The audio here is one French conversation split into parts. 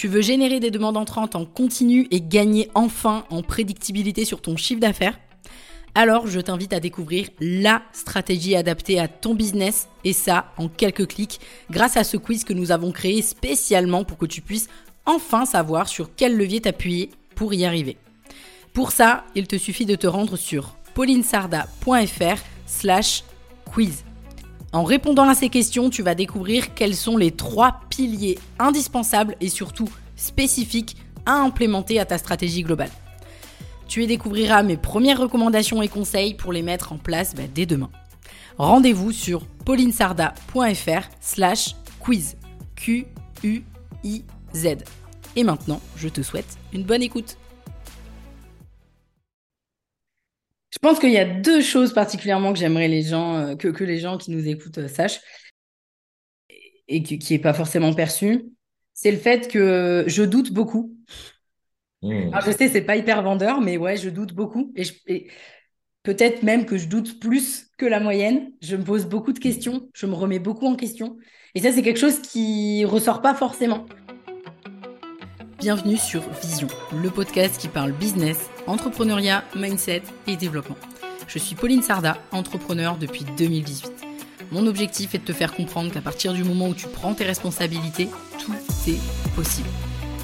Tu veux générer des demandes entrantes en continu et gagner enfin en prédictibilité sur ton chiffre d'affaires? Alors je t'invite à découvrir la stratégie adaptée à ton business et ça en quelques clics grâce à ce quiz que nous avons créé spécialement pour que tu puisses enfin savoir sur quel levier t'appuyer pour y arriver. Pour ça, il te suffit de te rendre sur paulinesarda.fr slash quiz. En répondant à ces questions, tu vas découvrir quels sont les trois piliers indispensables et surtout spécifiques à implémenter à ta stratégie globale. Tu y découvriras mes premières recommandations et conseils pour les mettre en place bah, dès demain. Rendez-vous sur paulinesarda.fr slash quiz. Q-U-I-Z. Et maintenant, je te souhaite une bonne écoute. Je pense qu'il y a deux choses particulièrement que j'aimerais les gens, euh, que, que, les gens qui nous écoutent euh, sachent et qui n'est pas forcément perçu. C'est le fait que je doute beaucoup. Mmh. Alors, je sais, c'est pas hyper vendeur, mais ouais, je doute beaucoup. Et, et peut-être même que je doute plus que la moyenne. Je me pose beaucoup de questions, je me remets beaucoup en question. Et ça, c'est quelque chose qui ressort pas forcément. Bienvenue sur Vision, le podcast qui parle business, entrepreneuriat, mindset et développement. Je suis Pauline Sarda, entrepreneur depuis 2018. Mon objectif est de te faire comprendre qu'à partir du moment où tu prends tes responsabilités, tout est possible.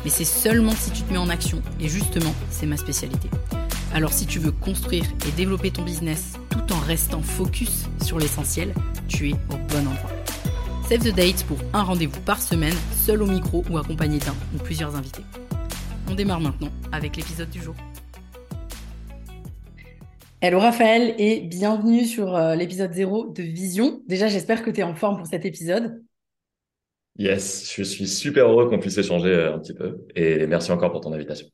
Mais c'est seulement si tu te mets en action, et justement, c'est ma spécialité. Alors si tu veux construire et développer ton business tout en restant focus sur l'essentiel, tu es au bon endroit. Save the date pour un rendez-vous par semaine, seul au micro ou accompagné d'un ou plusieurs invités. On démarre maintenant avec l'épisode du jour. Hello Raphaël et bienvenue sur euh, l'épisode 0 de Vision. Déjà, j'espère que tu es en forme pour cet épisode. Yes, je suis super heureux qu'on puisse échanger euh, un petit peu et merci encore pour ton invitation.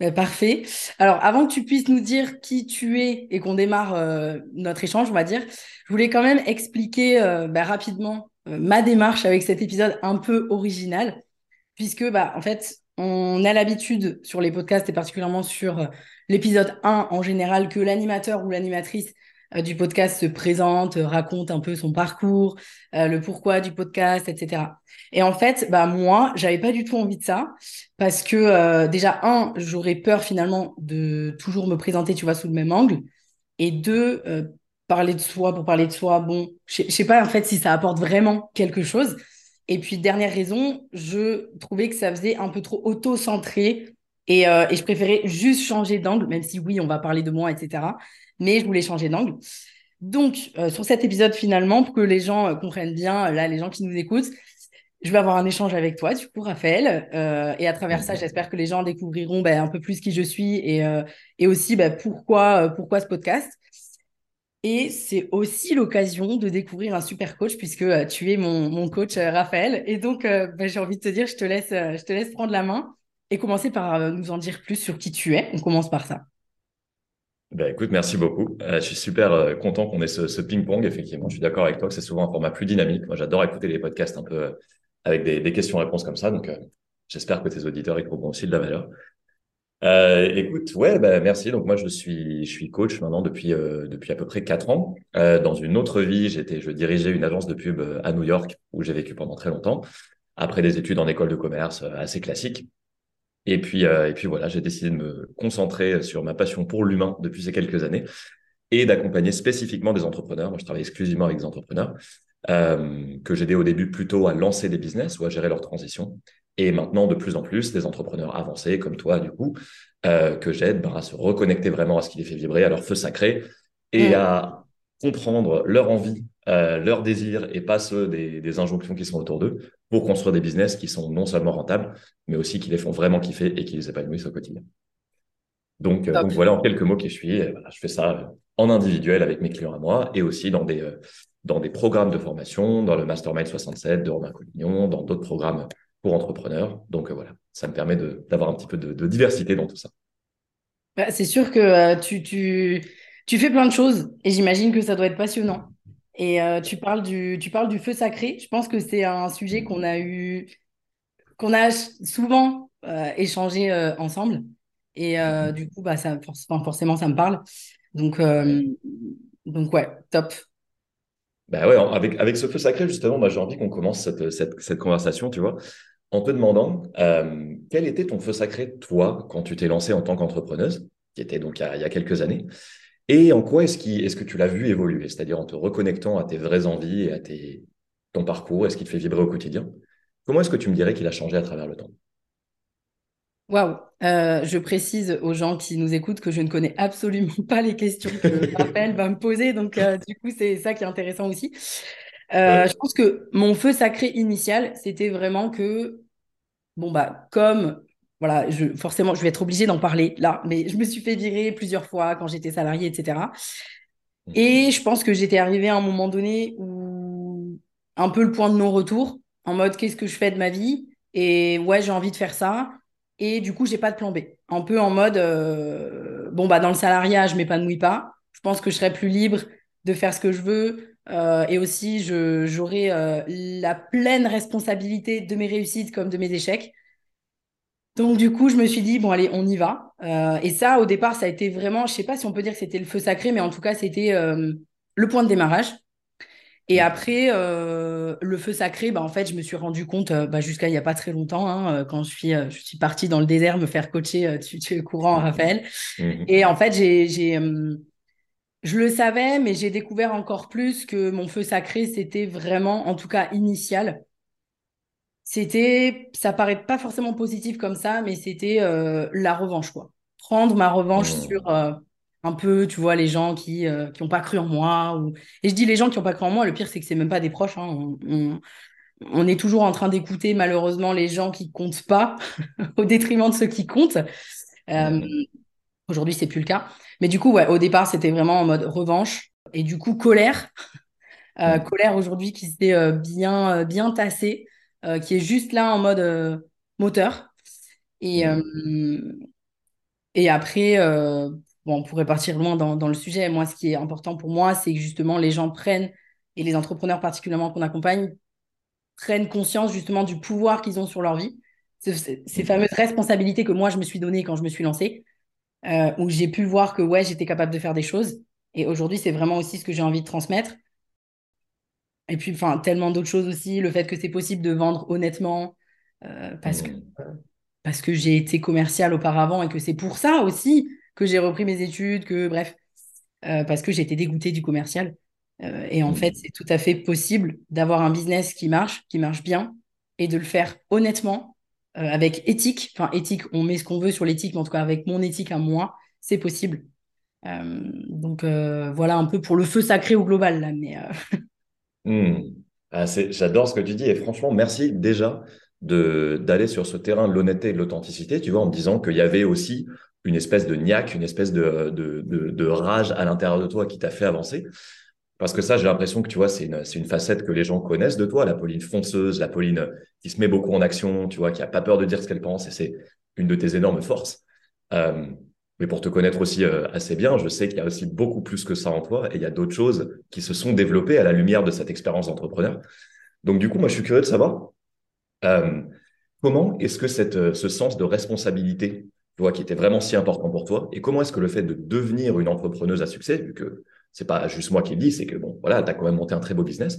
Ben, parfait. Alors, avant que tu puisses nous dire qui tu es et qu'on démarre euh, notre échange, on va dire, je voulais quand même expliquer ben, rapidement ma démarche avec cet épisode un peu original, puisque bah, en fait, on a l'habitude sur les podcasts et particulièrement sur euh, l'épisode 1 en général que l'animateur ou l'animatrice euh, du podcast se présente, raconte un peu son parcours, le pourquoi du podcast, etc. Et en fait, bah moi, j'avais pas du tout envie de ça parce que déjà un, j'aurais peur finalement de toujours me présenter, tu vois, sous le même angle, et deux, parler de soi pour parler de soi, bon, je sais pas en fait si ça apporte vraiment quelque chose. Et puis, dernière raison, je trouvais que ça faisait un peu trop auto-centré et, euh, et, je préférais juste changer d'angle, même si oui, on va parler de moi, etc. Mais je voulais changer d'angle. Donc, euh, sur cet épisode, finalement, pour que les gens euh, comprennent bien, là, les gens qui nous écoutent, je vais avoir un échange avec toi, du coup, Raphaël. et à travers ça, j'espère que les gens découvriront ben, un peu plus qui je suis et, et aussi ben, pourquoi, pourquoi ce podcast. Et c'est aussi l'occasion de découvrir un super coach puisque euh, tu es mon, coach euh, Raphaël. Et donc, euh, bah, j'ai envie de te dire, je te, laisse, je te laisse prendre la main et commencer par nous en dire plus sur qui tu es. On commence par ça. Ben, écoute, merci beaucoup. je suis super content qu'on ait ce, ping-pong. Effectivement, je suis d'accord avec toi que c'est souvent un format plus dynamique. Moi, j'adore écouter les podcasts un peu avec des, questions-réponses comme ça. Donc, j'espère que tes auditeurs y trouveront aussi de la valeur. Euh, écoute, ouais, bah, merci. Donc moi, je suis, je suis coach maintenant depuis euh, depuis à peu près quatre ans. Euh, dans une autre vie, j'étais, je dirigeais une agence de pub à New York où j'ai vécu pendant très longtemps. Après des études en école de commerce assez classiques. Et puis et puis voilà, j'ai décidé de me concentrer sur ma passion pour l'humain depuis ces quelques années et d'accompagner spécifiquement des entrepreneurs. Moi, je travaille exclusivement avec des entrepreneurs que j'ai aidé au début plutôt à lancer des business ou à gérer leur transition et maintenant de plus en plus des entrepreneurs avancés comme toi du coup euh, que j'aide ben, à se reconnecter vraiment à ce qui les fait vibrer, à leur feu sacré et à comprendre leur envie, euh, leurs désirs et pas ceux des, des injonctions qui sont autour d'eux pour construire des business qui sont non seulement rentables mais aussi qui les font vraiment kiffer et qui les épanouissent au quotidien. Donc, euh, donc voilà en quelques mots qui je suis. Voilà, je fais ça en individuel avec mes clients à moi et aussi dans des dans des programmes de formation, dans le Mastermind 67 de Romain Collignon, dans d'autres programmes pour entrepreneurs. Donc euh, voilà, ça me permet d'avoir un petit peu de, diversité dans tout ça. Bah, c'est sûr que euh, tu, tu, tu, fais plein de choses et j'imagine que ça doit être passionnant. Et euh, tu, parles du, tu parles du feu sacré. Je pense que c'est un sujet qu'on a eu, qu'on a souvent échangé ensemble. Et du coup, bah, ça, forcément, ça me parle. Donc, donc ouais, top. Ben ouais, avec, avec ce feu sacré, justement, j'ai envie qu'on commence cette, cette, cette, conversation, tu vois. En te demandant quel était ton feu sacré, toi, quand tu t'es lancé en tant qu'entrepreneuse, qui était donc il y a, quelques années, et en quoi est-ce, est-ce que tu l'as vu évoluer, c'est-à-dire en te reconnectant à tes vraies envies et à tes, ton parcours, est-ce qu'il te fait vibrer au quotidien Comment est-ce que tu me dirais qu'il a changé à travers le temps? Waouh euh, Je précise aux gens qui nous écoutent que je ne connais absolument pas les questions que Raphaël va me poser, donc euh, du coup c'est ça qui est intéressant aussi. Euh, je pense que mon feu sacré initial, c'était vraiment que, bon bah comme voilà, je, forcément, je vais être obligée d'en parler là, mais je me suis fait virer plusieurs fois quand j'étais salariée, etc. Mmh. Et je pense que j'étais arrivée à un moment donné où un peu le point de non-retour, en mode qu'est-ce que je fais de ma vie? Et ouais, j'ai envie de faire ça. Et du coup, j'ai pas de plan B. Un peu en mode, euh, bon, bah, dans le salariat, je m'épanouis pas. Je pense que je serai plus libre de faire ce que je veux. Euh, et aussi, j'aurai euh, la pleine responsabilité de mes réussites comme de mes échecs. Donc, du coup, je me suis dit, bon, allez, on y va. et ça, au départ, ça a été vraiment, je sais pas si on peut dire que c'était le feu sacré, mais en tout cas, c'était le point de démarrage. Et après, euh, le feu sacré, bah, en fait, je me suis rendu compte euh, bah, jusqu'à il n'y a pas très longtemps, hein, euh, quand je suis, je suis partie dans le désert me faire coacher, tu, tu, es courant, Raphaël. Mhm. Et en fait, j'ai, je le savais, mais j'ai découvert encore plus que mon feu sacré, c'était vraiment, en tout cas initial. C'était, ça paraît pas forcément positif comme ça, mais c'était la revanche, quoi. Prendre ma revanche mmh. sur un peu, tu vois, les gens qui n'ont euh, qui pas cru en moi. Ou... Et je dis les gens qui n'ont pas cru en moi, le pire, c'est que c'est même pas des proches. Hein. On, est toujours en train d'écouter, malheureusement, les gens qui comptent pas, au détriment de ceux qui comptent. Euh, aujourd'hui, c'est plus le cas. Mais du coup, ouais, au départ, c'était vraiment en mode revanche. Et du coup, colère. Euh, colère aujourd'hui qui s'est bien, bien tassée, qui est juste là en mode moteur. Et, et après, bon, on pourrait partir loin dans, le sujet. Moi, ce qui est important pour moi, c'est que justement les gens prennent, et les entrepreneurs particulièrement qu'on accompagne, prennent conscience justement du pouvoir qu'ils ont sur leur vie. Ces, mmh. fameuses responsabilités que moi, je me suis données quand je me suis lancée, euh, où j'ai pu voir que ouais, j'étais capable de faire des choses. Et aujourd'hui, c'est vraiment aussi ce que j'ai envie de transmettre. Et puis, enfin, tellement d'autres choses aussi, le fait que c'est possible de vendre honnêtement, euh, parce que, mmh. parce que j'ai été commercial auparavant et que c'est pour ça aussi que j'ai repris mes études, que bref, euh, parce que j'étais dégoûtée du commercial. Euh, et en mmh. fait, c'est tout à fait possible d'avoir un business qui marche, qui marche bien, et de le faire honnêtement, euh, avec éthique. Enfin, éthique, on met ce qu'on veut sur l'éthique, mais en tout cas avec mon éthique à moi, c'est possible. donc voilà un peu pour le feu sacré au global là, mais. Mmh. Ah, j'adore ce que tu dis et franchement, merci déjà d'aller sur ce terrain de l'honnêteté et de l'authenticité, tu vois, en me disant qu'il y avait aussi une espèce de niaque, une espèce de, rage à l'intérieur de toi qui t'a fait avancer. Parce que ça, j'ai l'impression que tu vois, c'est une, une, facette que les gens connaissent de toi, la Pauline fonceuse, la Pauline qui se met beaucoup en action, tu vois, qui a pas peur de dire ce qu'elle pense, et c'est une de tes énormes forces. Euh, mais pour te connaître aussi euh, assez bien, je sais qu'il y a aussi beaucoup plus que ça en toi, et il y a d'autres choses qui se sont développées à la lumière de cette expérience d'entrepreneur. Donc du coup, moi, je suis curieux de savoir euh, comment est-ce que cette, ce sens de responsabilité tu vois, qui était vraiment si important pour toi Et comment est-ce que le fait de devenir une entrepreneuse à succès, vu que c'est pas juste moi qui le dis, c'est que bon, voilà, tu as quand même monté un très beau business.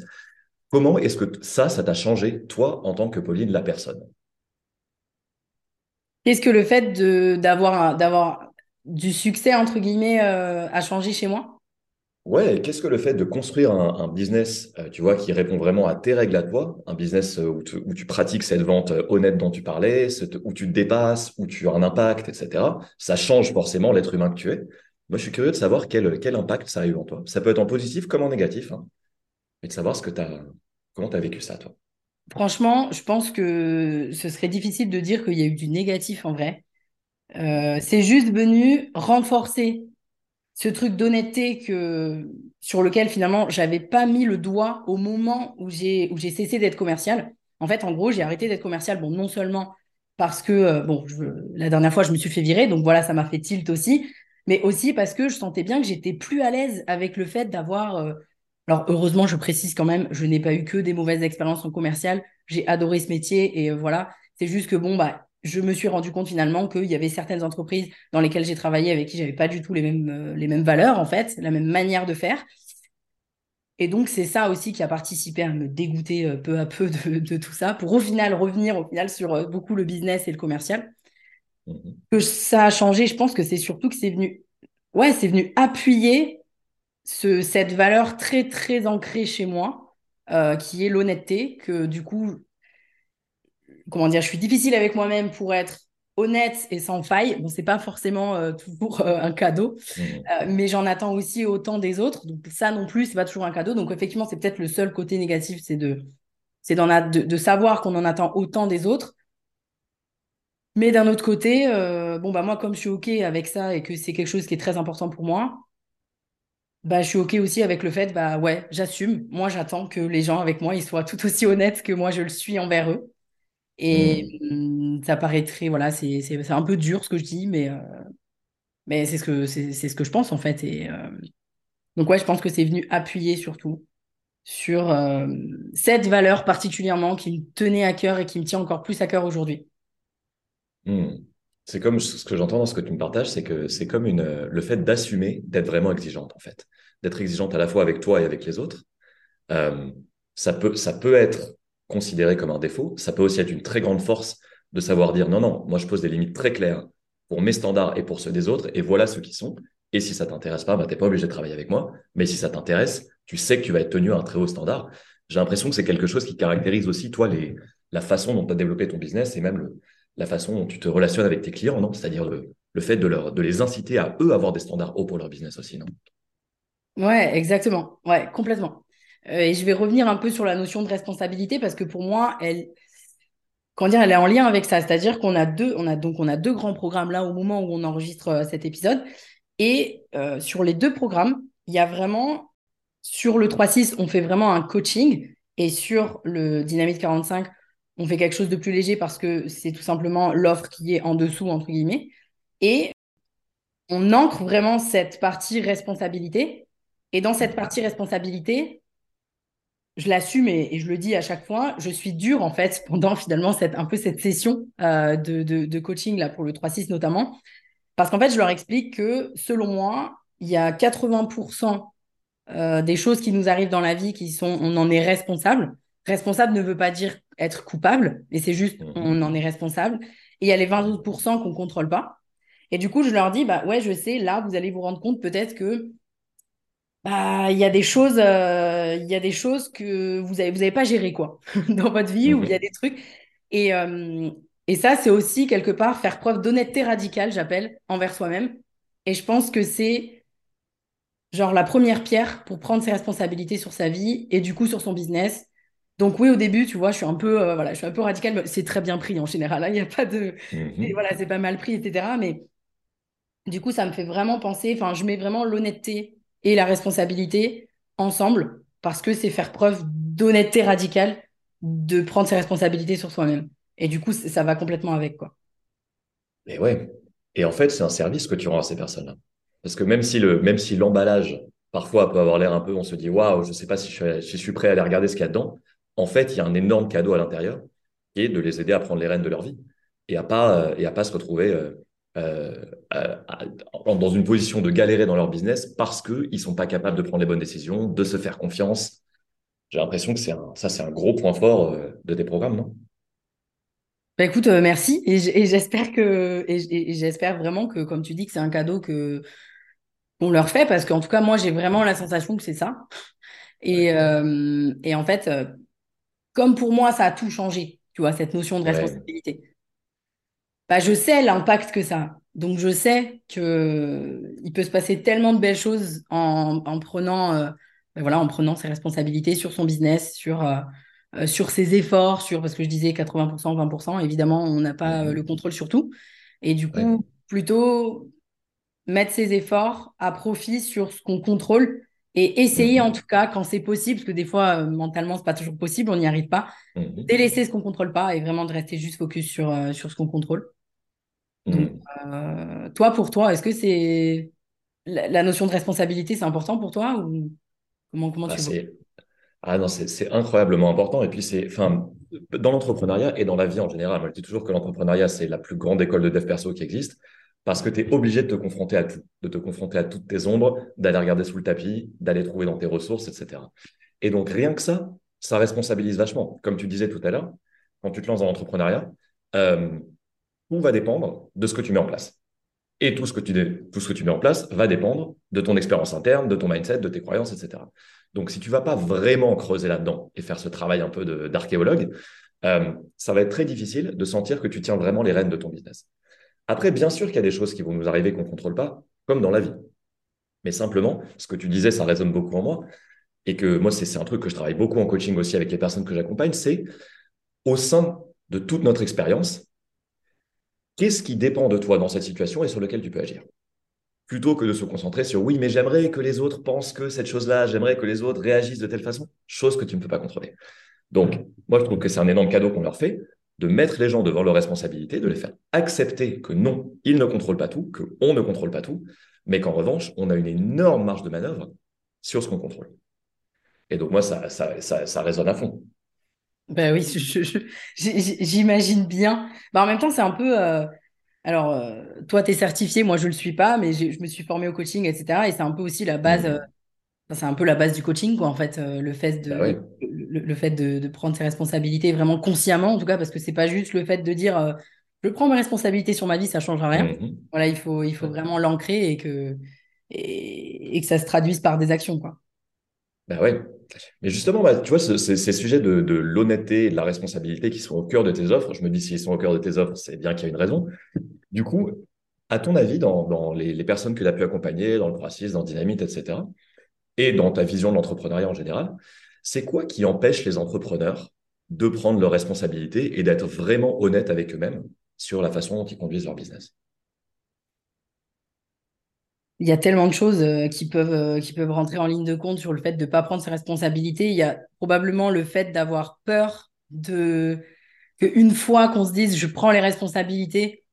Comment est-ce que ça, ça t'a changé, toi, en tant que Pauline, la personne? Qu'est-ce que le fait d'avoir du succès, entre guillemets, euh, a changé chez moi? Ouais, qu'est-ce que le fait de construire un, business, euh, tu vois, qui répond vraiment à tes règles à toi, un business euh, où tu, pratiques cette vente honnête dont tu parlais, où tu te dépasses, où tu as un impact, etc. Ça change forcément l'être humain que tu es. Moi, je suis curieux de savoir quel, quel impact ça a eu en toi. Ça peut être en positif comme en négatif, hein, mais de savoir ce que comment tu as vécu ça, toi. Franchement, je pense que ce serait difficile de dire qu'il y a eu du négatif en vrai. c'est juste venu renforcer ce truc d'honnêteté que sur lequel finalement j'avais pas mis le doigt au moment où j'ai où j'ai cessé d'être commercial. En fait, en gros, j'ai arrêté d'être commercial. Bon, non seulement parce que euh, bon, la dernière fois je me suis fait virer, donc voilà, ça m'a fait tilt aussi, mais aussi parce que je sentais bien que j'étais plus à l'aise avec le fait d'avoir. Euh, alors heureusement, je précise quand même, je n'ai pas eu que des mauvaises expériences en commercial. J'ai adoré ce métier et euh, voilà. C'est juste que bon bah je me suis rendu compte finalement qu'il y avait certaines entreprises dans lesquelles j'ai travaillé avec qui j'avais pas du tout les mêmes, euh, les mêmes valeurs, en fait, la même manière de faire. Et donc, c'est ça aussi qui a participé à me dégoûter peu à peu de, tout ça, pour au final revenir au final sur beaucoup le business et le commercial. Que ça a changé, je pense que c'est surtout que c'est venu, ouais, c'est venu appuyer ce, cette valeur très, très ancrée chez moi, euh, qui est l'honnêteté, que du coup, comment dire, je suis difficile avec moi-même pour être honnête et sans faille. Bon, c'est pas forcément euh, toujours euh, un cadeau, mmh. mais j'en attends aussi autant des autres. Donc ça non plus, c'est pas toujours un cadeau. Donc effectivement, c'est peut-être le seul côté négatif, c'est de, c'est de, de, savoir qu'on en attend autant des autres. Mais d'un autre côté, bon bah moi comme je suis ok avec ça et que c'est quelque chose qui est très important pour moi, bah je suis ok aussi avec le fait bah ouais j'assume. Moi j'attends que les gens avec moi ils soient tout aussi honnêtes que moi je le suis envers eux. Et mmh. ça paraît très, voilà, c'est un peu dur ce que je dis, mais, euh, mais c'est ce, que, ce que je pense en fait. Et, euh, donc, ouais, je pense que c'est venu appuyer surtout sur euh, cette valeur particulièrement qui me tenait à cœur et qui me tient encore plus à cœur aujourd'hui. Mmh. C'est comme ce que j'entends dans ce que tu me partages, c'est que c'est comme une, le fait d'assumer d'être vraiment exigeante en fait, d'être exigeante à la fois avec toi et avec les autres. ça peut, ça peut être considéré comme un défaut. Ça peut aussi être une très grande force de savoir dire non, non, moi je pose des limites très claires pour mes standards et pour ceux des autres, et voilà ceux qui sont. Et si ça t'intéresse pas, bah, tu n'es pas obligé de travailler avec moi. Mais si ça t'intéresse, tu sais que tu vas être tenu à un très haut standard. J'ai l'impression que c'est quelque chose qui caractérise aussi, toi, la façon dont tu as développé ton business et même la façon dont tu te relationnes avec tes clients, non? C'est-à-dire le, le, fait de, leur, de les inciter à eux avoir des standards hauts pour leur business aussi, non? Ouais, exactement. Ouais, complètement. Euh, et je vais revenir un peu sur la notion de responsabilité parce que pour moi, elle, comment dire, elle est en lien avec ça. C'est-à-dire qu'on a deux, on a donc on a deux grands programmes là au moment où on enregistre euh, cet épisode. Et euh, sur les deux programmes, il y a vraiment sur le 3-6, on fait vraiment un coaching et sur le Dynamite 45, on fait quelque chose de plus léger parce que c'est tout simplement l'offre qui est en dessous entre guillemets. Et on ancre vraiment cette partie responsabilité. Et dans cette partie responsabilité, je l'assume et, je le dis à chaque fois, je suis dure en fait pendant finalement cette, un peu cette session euh, de, coaching pour le 3-6 notamment, parce qu'en fait je leur explique que selon moi, il y a 80% euh, des choses qui nous arrivent dans la vie qui sont, on en est responsable. Responsable ne veut pas dire être coupable, mais c'est juste mmh. on en est responsable. Et il y a les 20% qu'on contrôle pas. Et du coup, je leur dis, bah ouais, je sais, là, vous allez vous rendre compte peut-être que bah, il y a des choses, euh, il y a des choses que vous avez, vous avez pas gérées quoi, dans votre vie, où il y a mhm. des trucs. Et, euh, et ça, c'est aussi quelque part faire preuve d'honnêteté radicale, j'appelle, envers soi-même. Et je pense que c'est genre la première pierre pour prendre ses responsabilités sur sa vie et du coup sur son business. Donc oui, au début, tu vois, je suis un peu, euh, voilà, je suis un peu radical, mais c'est très bien pris en général. Hein. Il n'y a pas de, mhm. voilà, c'est pas mal pris, etc. Mais du coup, ça me fait vraiment penser. Enfin, je mets vraiment l'honnêteté et la responsabilité ensemble, parce que c'est faire preuve d'honnêteté radicale de prendre ses responsabilités sur soi-même. Et du coup, ça va complètement avec, quoi. Mais ouais. Et en fait, c'est un service que tu rends à ces personnes-là. Parce que même si le, même si l'emballage, parfois, peut avoir l'air un peu, on se dit, waouh, je ne sais pas si je, si je, suis prêt à aller regarder ce qu'il y a dedans. En fait, il y a un énorme cadeau à l'intérieur qui est de les aider à prendre les rênes de leur vie et à pas, et à pas se retrouver euh, euh, dans une position de galérer dans leur business parce qu'ils ne sont pas capables de prendre les bonnes décisions, de se faire confiance. J'ai l'impression que c'est ça, c'est un gros point fort euh, de tes programmes, non? Bah écoute, euh, merci. Et j'espère que et j'espère vraiment que comme tu dis que c'est un cadeau que on leur fait parce qu'en tout cas moi j'ai vraiment la sensation que c'est ça. Et, et en fait comme pour moi ça a tout changé, tu vois cette notion de responsabilité bah, je sais l'impact que ça a. Donc, je sais que il peut se passer tellement de belles choses en, en prenant, euh, bah, voilà, en prenant ses responsabilités sur son business, sur, euh, euh, sur ses efforts, sur, parce que je disais 80%, 20%, évidemment, on n'a pas mmh le contrôle sur tout. Et du coup, plutôt mettre ses efforts à profit sur ce qu'on contrôle et essayer, mmh en tout cas, quand c'est possible, parce que des fois, mentalement, c'est pas toujours possible, on n'y arrive pas, mmh délaisser ce qu'on contrôle pas et vraiment de rester juste focus sur, sur ce qu'on contrôle. Donc, mm. euh, toi, pour toi, est-ce que c'est la, notion de responsabilité, c'est important pour toi ou comment, comment ah, tu vois? Ah non, c'est incroyablement important. Et puis, c'est, enfin, dans l'entrepreneuriat et dans la vie en général, moi, je dis toujours que l'entrepreneuriat, c'est la plus grande école de dev perso qui existe parce que tu es obligé de te confronter à tout, de te confronter à toutes tes ombres, d'aller regarder sous le tapis, d'aller trouver dans tes ressources, etc. Et donc, rien que ça, ça responsabilise vachement. Comme tu disais tout à l'heure, quand tu te lances dans l'entrepreneuriat, euh, tout va dépendre de ce que tu mets en place. Et tout ce, que tu, mets en place va dépendre de ton expérience interne, de ton mindset, de tes croyances, etc. Donc, si tu vas pas vraiment creuser là-dedans et faire ce travail un peu d'archéologue, euh, ça va être très difficile de sentir que tu tiens vraiment les rênes de ton business. Après, bien sûr qu'il y a des choses qui vont nous arriver qu'on ne contrôle pas, comme dans la vie. Mais simplement, ce que tu disais, ça résonne beaucoup en moi, et que moi, c'est un truc que je travaille beaucoup en coaching aussi avec les personnes que j'accompagne, c'est au sein de toute notre expérience, qu'est-ce qui dépend de toi dans cette situation et sur lequel tu peux agir? Plutôt que de se concentrer sur oui, mais j'aimerais que les autres pensent que cette chose-là, j'aimerais que les autres réagissent de telle façon, chose que tu ne peux pas contrôler. Donc, moi, je trouve que c'est un énorme cadeau qu'on leur fait de mettre les gens devant leurs responsabilités, de les faire accepter que non, ils ne contrôlent pas tout, qu'on ne contrôle pas tout, mais qu'en revanche, on a une énorme marge de manœuvre sur ce qu'on contrôle. Et donc, moi, ça, ça, ça, résonne à fond. Ben oui, j'imagine bien. Ben, en même temps, c'est un peu. Euh, alors, euh, toi, tu es certifié, moi, je ne le suis pas, mais je me suis formé au coaching, etc. Et c'est un peu aussi la base. Mmh. Euh, c'est un peu la base du coaching, quoi, en fait, euh, le fait, de, bah le, fait de, prendre ses responsabilités vraiment consciemment, en tout cas, parce que c'est pas juste le fait de dire euh, je prends mes responsabilités sur ma vie, ça changera rien. Mmh voilà, il faut, il faut vraiment l'ancrer et que, et, que ça se traduise par des actions, quoi. Bah ouais. Mais justement, bah, tu vois, ces sujets de, l'honnêteté et de la responsabilité qui sont au cœur de tes offres, je me dis s'ils sont au cœur de tes offres, c'est bien qu'il y a une raison. Du coup, à ton avis, dans, les, les, personnes que tu as pu accompagner, dans le Praxis, dans Dynamite, etc., et dans ta vision de l'entrepreneuriat en général, c'est quoi qui empêche les entrepreneurs de prendre leurs responsabilités et d'être vraiment honnêtes avec eux-mêmes sur la façon dont ils conduisent leur business? Il y a tellement de choses euh, qui peuvent, euh, qui peuvent rentrer en ligne de compte sur le fait de ne pas prendre ses responsabilités. Il y a probablement le fait d'avoir peur de qu'une fois qu'on se dise je prends les responsabilités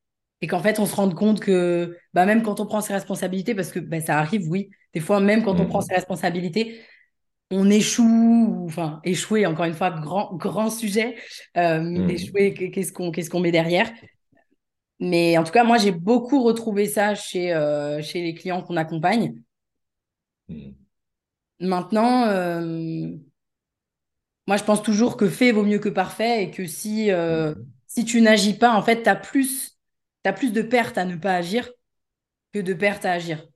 et qu'en fait on se rende compte que bah, même quand on prend ses responsabilités, parce que bah, ça arrive, oui, des fois, même quand on prend mhm. ses responsabilités, on échoue, enfin, échouer, encore une fois, grand, grand sujet. Euh, mhm. Échouer, qu'est-ce qu'on qu'est-ce qu'on met derrière? Mais en tout cas, moi, j'ai beaucoup retrouvé ça chez, euh, chez les clients qu'on accompagne. Mhm. Maintenant, euh, moi, je pense toujours que fait vaut mieux que parfait et que si, si tu n'agis pas, en fait, tu as plus, as plus de pertes à ne pas agir que de pertes à agir.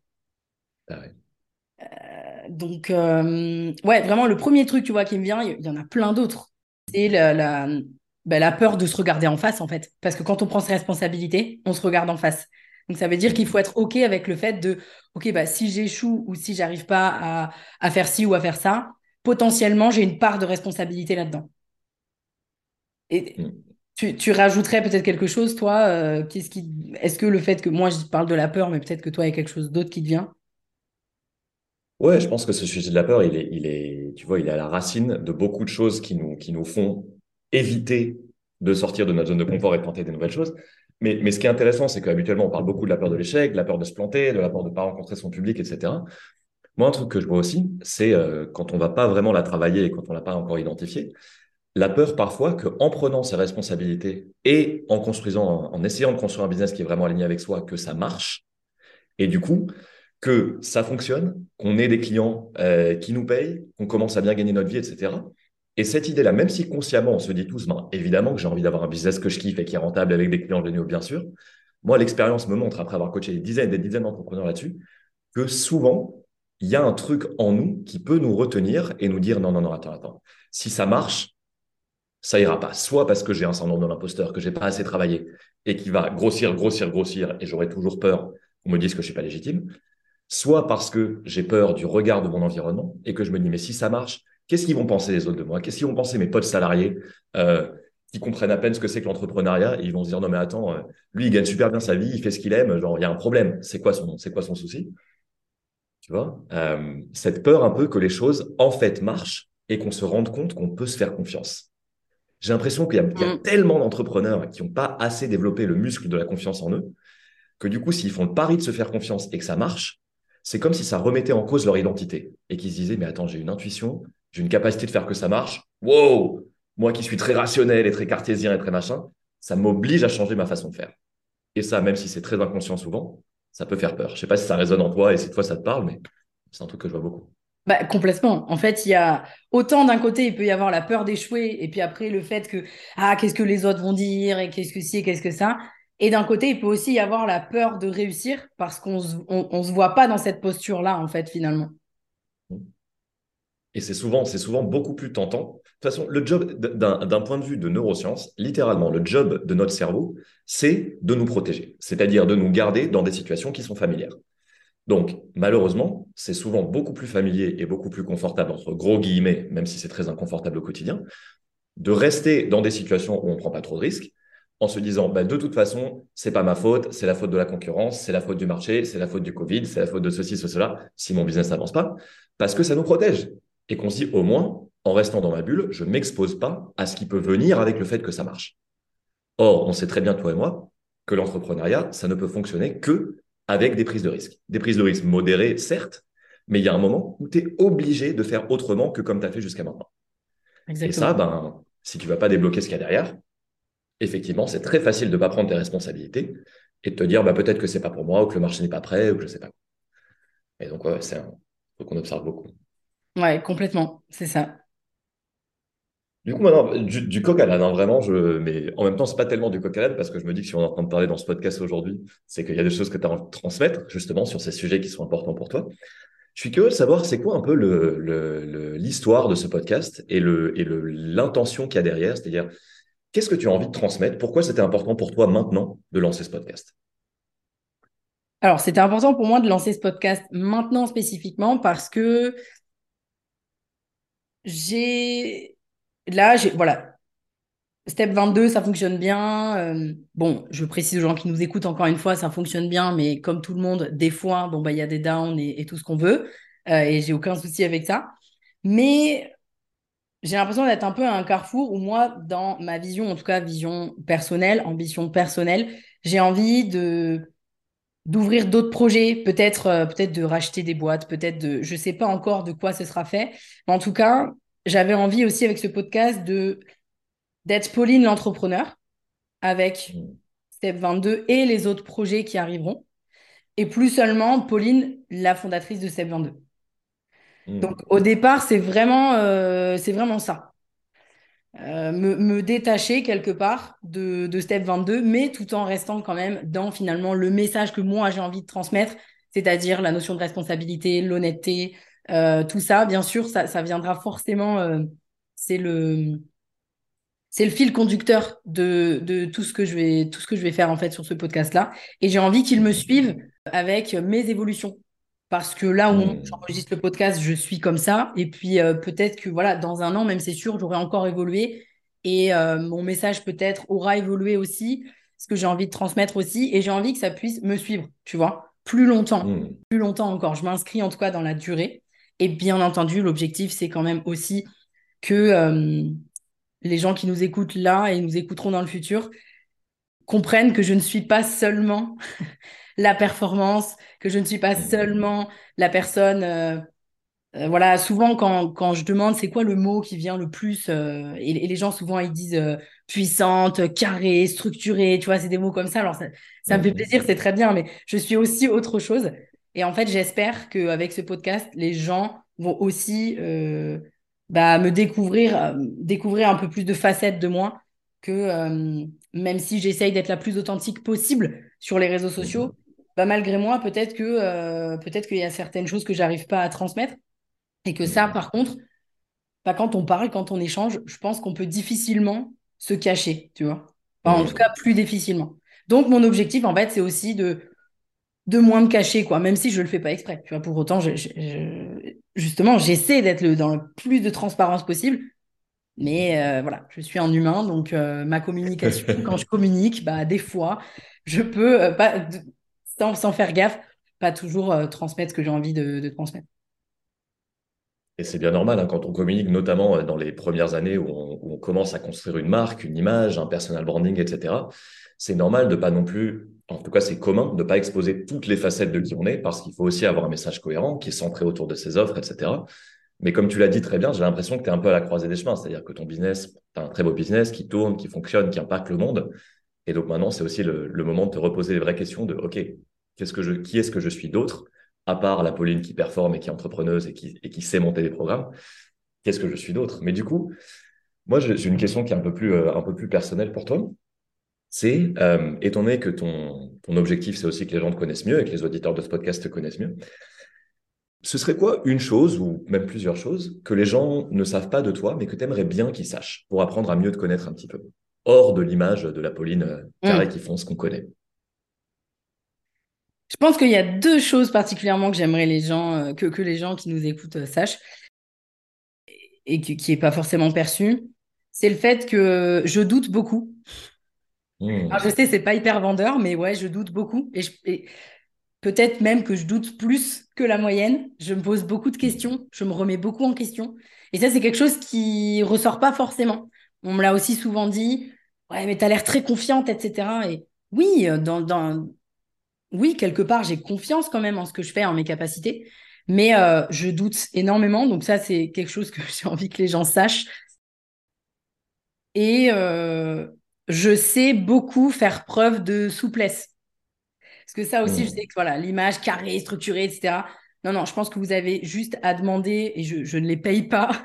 Ah donc, euh, ouais, vraiment, le premier truc, tu vois, qui me vient, il y, en a plein d'autres. C'est la, bah, la, peur de se regarder en face, en fait. Parce que quand on prend ses responsabilités, on se regarde en face. Donc, ça veut dire qu'il faut être OK avec le fait de, OK, bah, si j'échoue ou si j'arrive pas à, à, faire ci ou à faire ça, potentiellement, j'ai une part de responsabilité là-dedans. Et mm. tu, tu rajouterais peut-être quelque chose, toi euh, qu'est-ce qui... Est-ce que le fait que moi, je parle de la peur, mais peut-être que toi, il y a quelque chose d'autre qui te vient? Ouais, je pense que ce sujet de la peur, il est, il est, tu vois, il est à la racine de beaucoup de choses qui nous, qui nous font éviter de sortir de notre zone de confort et de des nouvelles choses. Mais, mais ce qui est intéressant, c'est qu'habituellement, on parle beaucoup de la peur de l'échec, de la peur de se planter, de la peur de ne pas rencontrer son public, etc. Moi, un truc que je vois aussi, c'est euh, quand on va pas vraiment la travailler et quand on l'a pas encore identifiée, la peur parfois qu'en prenant ses responsabilités et en construisant, en essayant de construire un business qui est vraiment aligné avec soi, que ça marche. Et du coup, que ça fonctionne, qu'on ait des clients euh, qui nous payent, qu'on commence à bien gagner notre vie, etc. Et cette idée-là, même si consciemment on se dit tous, ben, évidemment que j'ai envie d'avoir un business que je kiffe et qui est rentable avec des clients géniaux, bien sûr. Moi, l'expérience me montre, après avoir coaché des dizaines et des dizaines d'entrepreneurs là-dessus, que souvent, il y a un truc en nous qui peut nous retenir et nous dire non, non, non, attends, attends. Si ça marche, ça ira pas. Soit parce que j'ai un syndrome de l'imposteur, que j'ai pas assez travaillé et qui va grossir, grossir, grossir et j'aurai toujours peur qu'on me dise que je suis pas légitime soit parce que j'ai peur du regard de mon environnement et que je me dis, mais si ça marche, qu'est-ce qu'ils vont penser les autres de moi? Qu'est-ce qu'ils vont penser mes potes salariés euh, qui comprennent à peine ce que c'est que l'entrepreneuriat et ils vont se dire, non mais attends, euh, lui, il gagne super bien sa vie, il fait ce qu'il aime, genre, il y a un problème. C'est quoi son, c'est quoi son souci? Tu vois? Euh, Cette peur un peu que les choses, en fait, marchent et qu'on se rende compte qu'on peut se faire confiance. J'ai l'impression qu'il y a, mm. tellement d'entrepreneurs qui n'ont pas assez développé le muscle de la confiance en eux que du coup, s'ils font le pari de se faire confiance et que ça marche, c'est comme si ça remettait en cause leur identité et qu'ils se disaient, mais attends, j'ai une intuition, j'ai une capacité de faire que ça marche. Wow, moi qui suis très rationnel et très cartésien et très machin, ça m'oblige à changer ma façon de faire. Et ça, même si c'est très inconscient souvent, ça peut faire peur. Je sais pas si ça résonne en toi et si toi ça te parle, mais c'est un truc que je vois beaucoup. Bah, complètement. En fait, il y a autant d'un côté, il peut y avoir la peur d'échouer, et puis après le fait que ah qu'est-ce que les autres vont dire et qu'est-ce que ci et qu'est-ce que ça. Et d'un côté, il peut aussi y avoir la peur de réussir parce qu'on on, se voit pas dans cette posture-là en fait finalement. Et c'est souvent, c'est souvent beaucoup plus tentant. De toute façon, le job d'un point de vue de neurosciences, littéralement, le job de notre cerveau, c'est de nous protéger, c'est-à-dire de nous garder dans des situations qui sont familières. Donc, malheureusement, c'est souvent beaucoup plus familier et beaucoup plus confortable, entre gros guillemets, même si c'est très inconfortable au quotidien, de rester dans des situations où on ne prend pas trop de risques, en se disant, bah, de toute façon, c'est pas ma faute, c'est la faute de la concurrence, c'est la faute du marché, c'est la faute du Covid, c'est la faute de ceci, ce, cela, si mon business n'avance pas, parce que ça nous protège. Et qu'on se dit, au moins, en restant dans ma bulle, je ne m'expose pas à ce qui peut venir avec le fait que ça marche. Or, on sait très bien, toi et moi, que l'entrepreneuriat, ça ne peut fonctionner que avec des prises de risques. Des prises de risques modérées, certes, mais il y a un moment où tu es obligé de faire autrement que comme tu as fait jusqu'à maintenant. Et ça, ben, si tu ne vas pas débloquer ce qu'il y a derrière, effectivement, c'est très facile de ne pas prendre tes responsabilités et de te dire bah, peut-être que c'est pas pour moi ou que le marché n'est pas prêt ou que je ne sais pas. Et donc, c'est un truc qu'on observe beaucoup. Ouais, complètement, c'est ça. Du coup, maintenant, du, coq à l'âne, hein, vraiment, je, mais en même temps, c'est pas tellement du coq à l'âne parce que je me dis que si on est en train de parler dans ce podcast aujourd'hui, c'est qu'il y a des choses que tu as envie de transmettre, justement, sur ces sujets qui sont importants pour toi. Je suis curieux de savoir c'est quoi un peu l'histoire le, de ce podcast et l'intention qu'il y a derrière, c'est-à-dire qu'est-ce que tu as envie de transmettre, pourquoi c'était important pour toi maintenant de lancer ce podcast? Alors, c'était important pour moi de lancer ce podcast maintenant spécifiquement parce que j'ai là, j'ai voilà. Step 22, ça fonctionne bien. Euh, bon, je précise aux gens qui nous écoutent encore une fois, ça fonctionne bien, mais comme tout le monde, des fois, bon, bah, il y a des downs et, tout ce qu'on veut. Euh, et j'ai aucun souci avec ça. Mais j'ai l'impression d'être un peu à un carrefour où moi, dans ma vision, en tout cas vision personnelle, ambition personnelle, j'ai envie de d'ouvrir d'autres projets, peut-être euh, peut-être de racheter des boîtes, peut-être de je sais pas encore de quoi ce sera fait, mais en tout cas, j'avais envie aussi avec ce podcast de d'être Pauline l'entrepreneur avec mmh. Step 22 et les autres projets qui arriveront et plus seulement Pauline la fondatrice de Step 22. Mmh. Donc au départ, c'est vraiment euh, vraiment ça. Euh, me, détacher quelque part de, de, Step 22, mais tout en restant quand même dans finalement le message que moi j'ai envie de transmettre, c'est-à-dire la notion de responsabilité, l'honnêteté, euh, tout ça, bien sûr, ça, ça viendra forcément. C'est le le fil conducteur de, de, tout ce que je vais tout ce que je vais faire en fait sur ce podcast là et j'ai envie qu'ils me suivent avec mes évolutions parce que là où mmh. j'enregistre le podcast je suis comme ça. Et puis euh, peut-être que voilà dans un an même c'est sûr j'aurai encore évolué. Et mon message peut-être aura évolué aussi. Ce que j'ai envie de transmettre aussi. Et j'ai envie que ça puisse me suivre tu vois. Plus longtemps. Mmh. plus longtemps encore. Je m'inscris en tout cas dans la durée. Et bien entendu, l'objectif, c'est quand même aussi que euh, les gens qui nous écoutent là et nous écouteront dans le futur comprennent que je ne suis pas seulement la performance, que je ne suis pas seulement la personne. Euh, euh, voilà, souvent quand, quand je demande c'est quoi le mot qui vient le plus, et, les gens souvent ils disent puissante, carrée, structurée, tu vois, c'est des mots comme ça. Alors ça, ça me fait plaisir, c'est très bien, mais je suis aussi autre chose. Et en fait, j'espère qu'avec ce podcast, les gens vont aussi euh, bah, me découvrir, euh, découvrir un peu plus de facettes de moi que euh, même si j'essaye d'être la plus authentique possible sur les réseaux sociaux, bah, malgré moi, peut-être que peut-être qu'il y a certaines choses que j'arrive pas à transmettre et que ça, par contre, bah, quand on parle, quand on échange, je pense qu'on peut difficilement se cacher, tu vois. en tout cas, plus difficilement. Donc, mon objectif, en fait, c'est aussi de de moins me cacher, quoi, même si je le fais pas exprès. Tu vois, pour autant, justement, j'essaie d'être dans le plus de transparence possible. Mais euh, voilà, je suis un humain, donc euh, ma communication, quand je communique, bah, des fois, je peux, euh, pas, sans, faire gaffe, pas toujours transmettre ce que j'ai envie de, transmettre. Et c'est bien normal hein, quand on communique, notamment dans les premières années où on, commence à construire une marque, une image, un personal branding, etc. C'est normal de pas non plus en tout cas, c'est commun de pas exposer toutes les facettes de qui on est parce qu'il faut aussi avoir un message cohérent qui est centré autour de ses offres, etc. Mais comme tu l'as dit très bien, j'ai l'impression que tu es un peu à la croisée des chemins. C'est-à-dire que ton business, tu as un très beau business qui tourne, qui fonctionne, qui impacte le monde. Et donc maintenant, c'est aussi le, moment de te reposer les vraies questions de, OK, qu'est-ce que je, qui est-ce que je suis d'autre, à part la Pauline qui performe et qui est entrepreneuse et qui, et qui sait monter des programmes, qu'est-ce que je suis d'autre? Mais du coup, moi, j'ai une question qui est un peu plus, euh, un peu plus personnelle pour toi. C'est, euh, étant donné que ton, ton objectif, c'est aussi que les gens te connaissent mieux et que les auditeurs de ce podcast te connaissent mieux, ce serait quoi une chose, ou même plusieurs choses, que les gens ne savent pas de toi, mais que tu aimerais bien qu'ils sachent pour apprendre à mieux te connaître un petit peu, hors de l'image de la Pauline euh, carré mm. qui font ce qu'on connaît Je pense qu'il y a deux choses particulièrement que j'aimerais les gens, euh, que, que les gens qui nous écoutent euh, sachent, et qui n'est pas forcément perçu. C'est le fait que je doute beaucoup. Mm. je sais, c'est pas hyper vendeur, mais ouais, je doute beaucoup. Et, peut-être même que je doute plus que la moyenne. Je me pose beaucoup de questions, je me remets beaucoup en question. Et ça, c'est quelque chose qui ressort pas forcément. On me l'a aussi souvent dit, ouais, mais tu as l'air très confiante, etc. Et oui, euh, dans, dans... oui, quelque part, j'ai confiance quand même en ce que je fais, en mes capacités, mais euh, je doute énormément. Donc ça, c'est quelque chose que j'ai envie que les gens sachent. Et euh, je sais beaucoup faire preuve de souplesse. Parce que ça aussi, je mm. sais que voilà, l'image carrée, structurée, etc. Non, non, je pense que vous avez juste à demander, et je, ne les paye pas,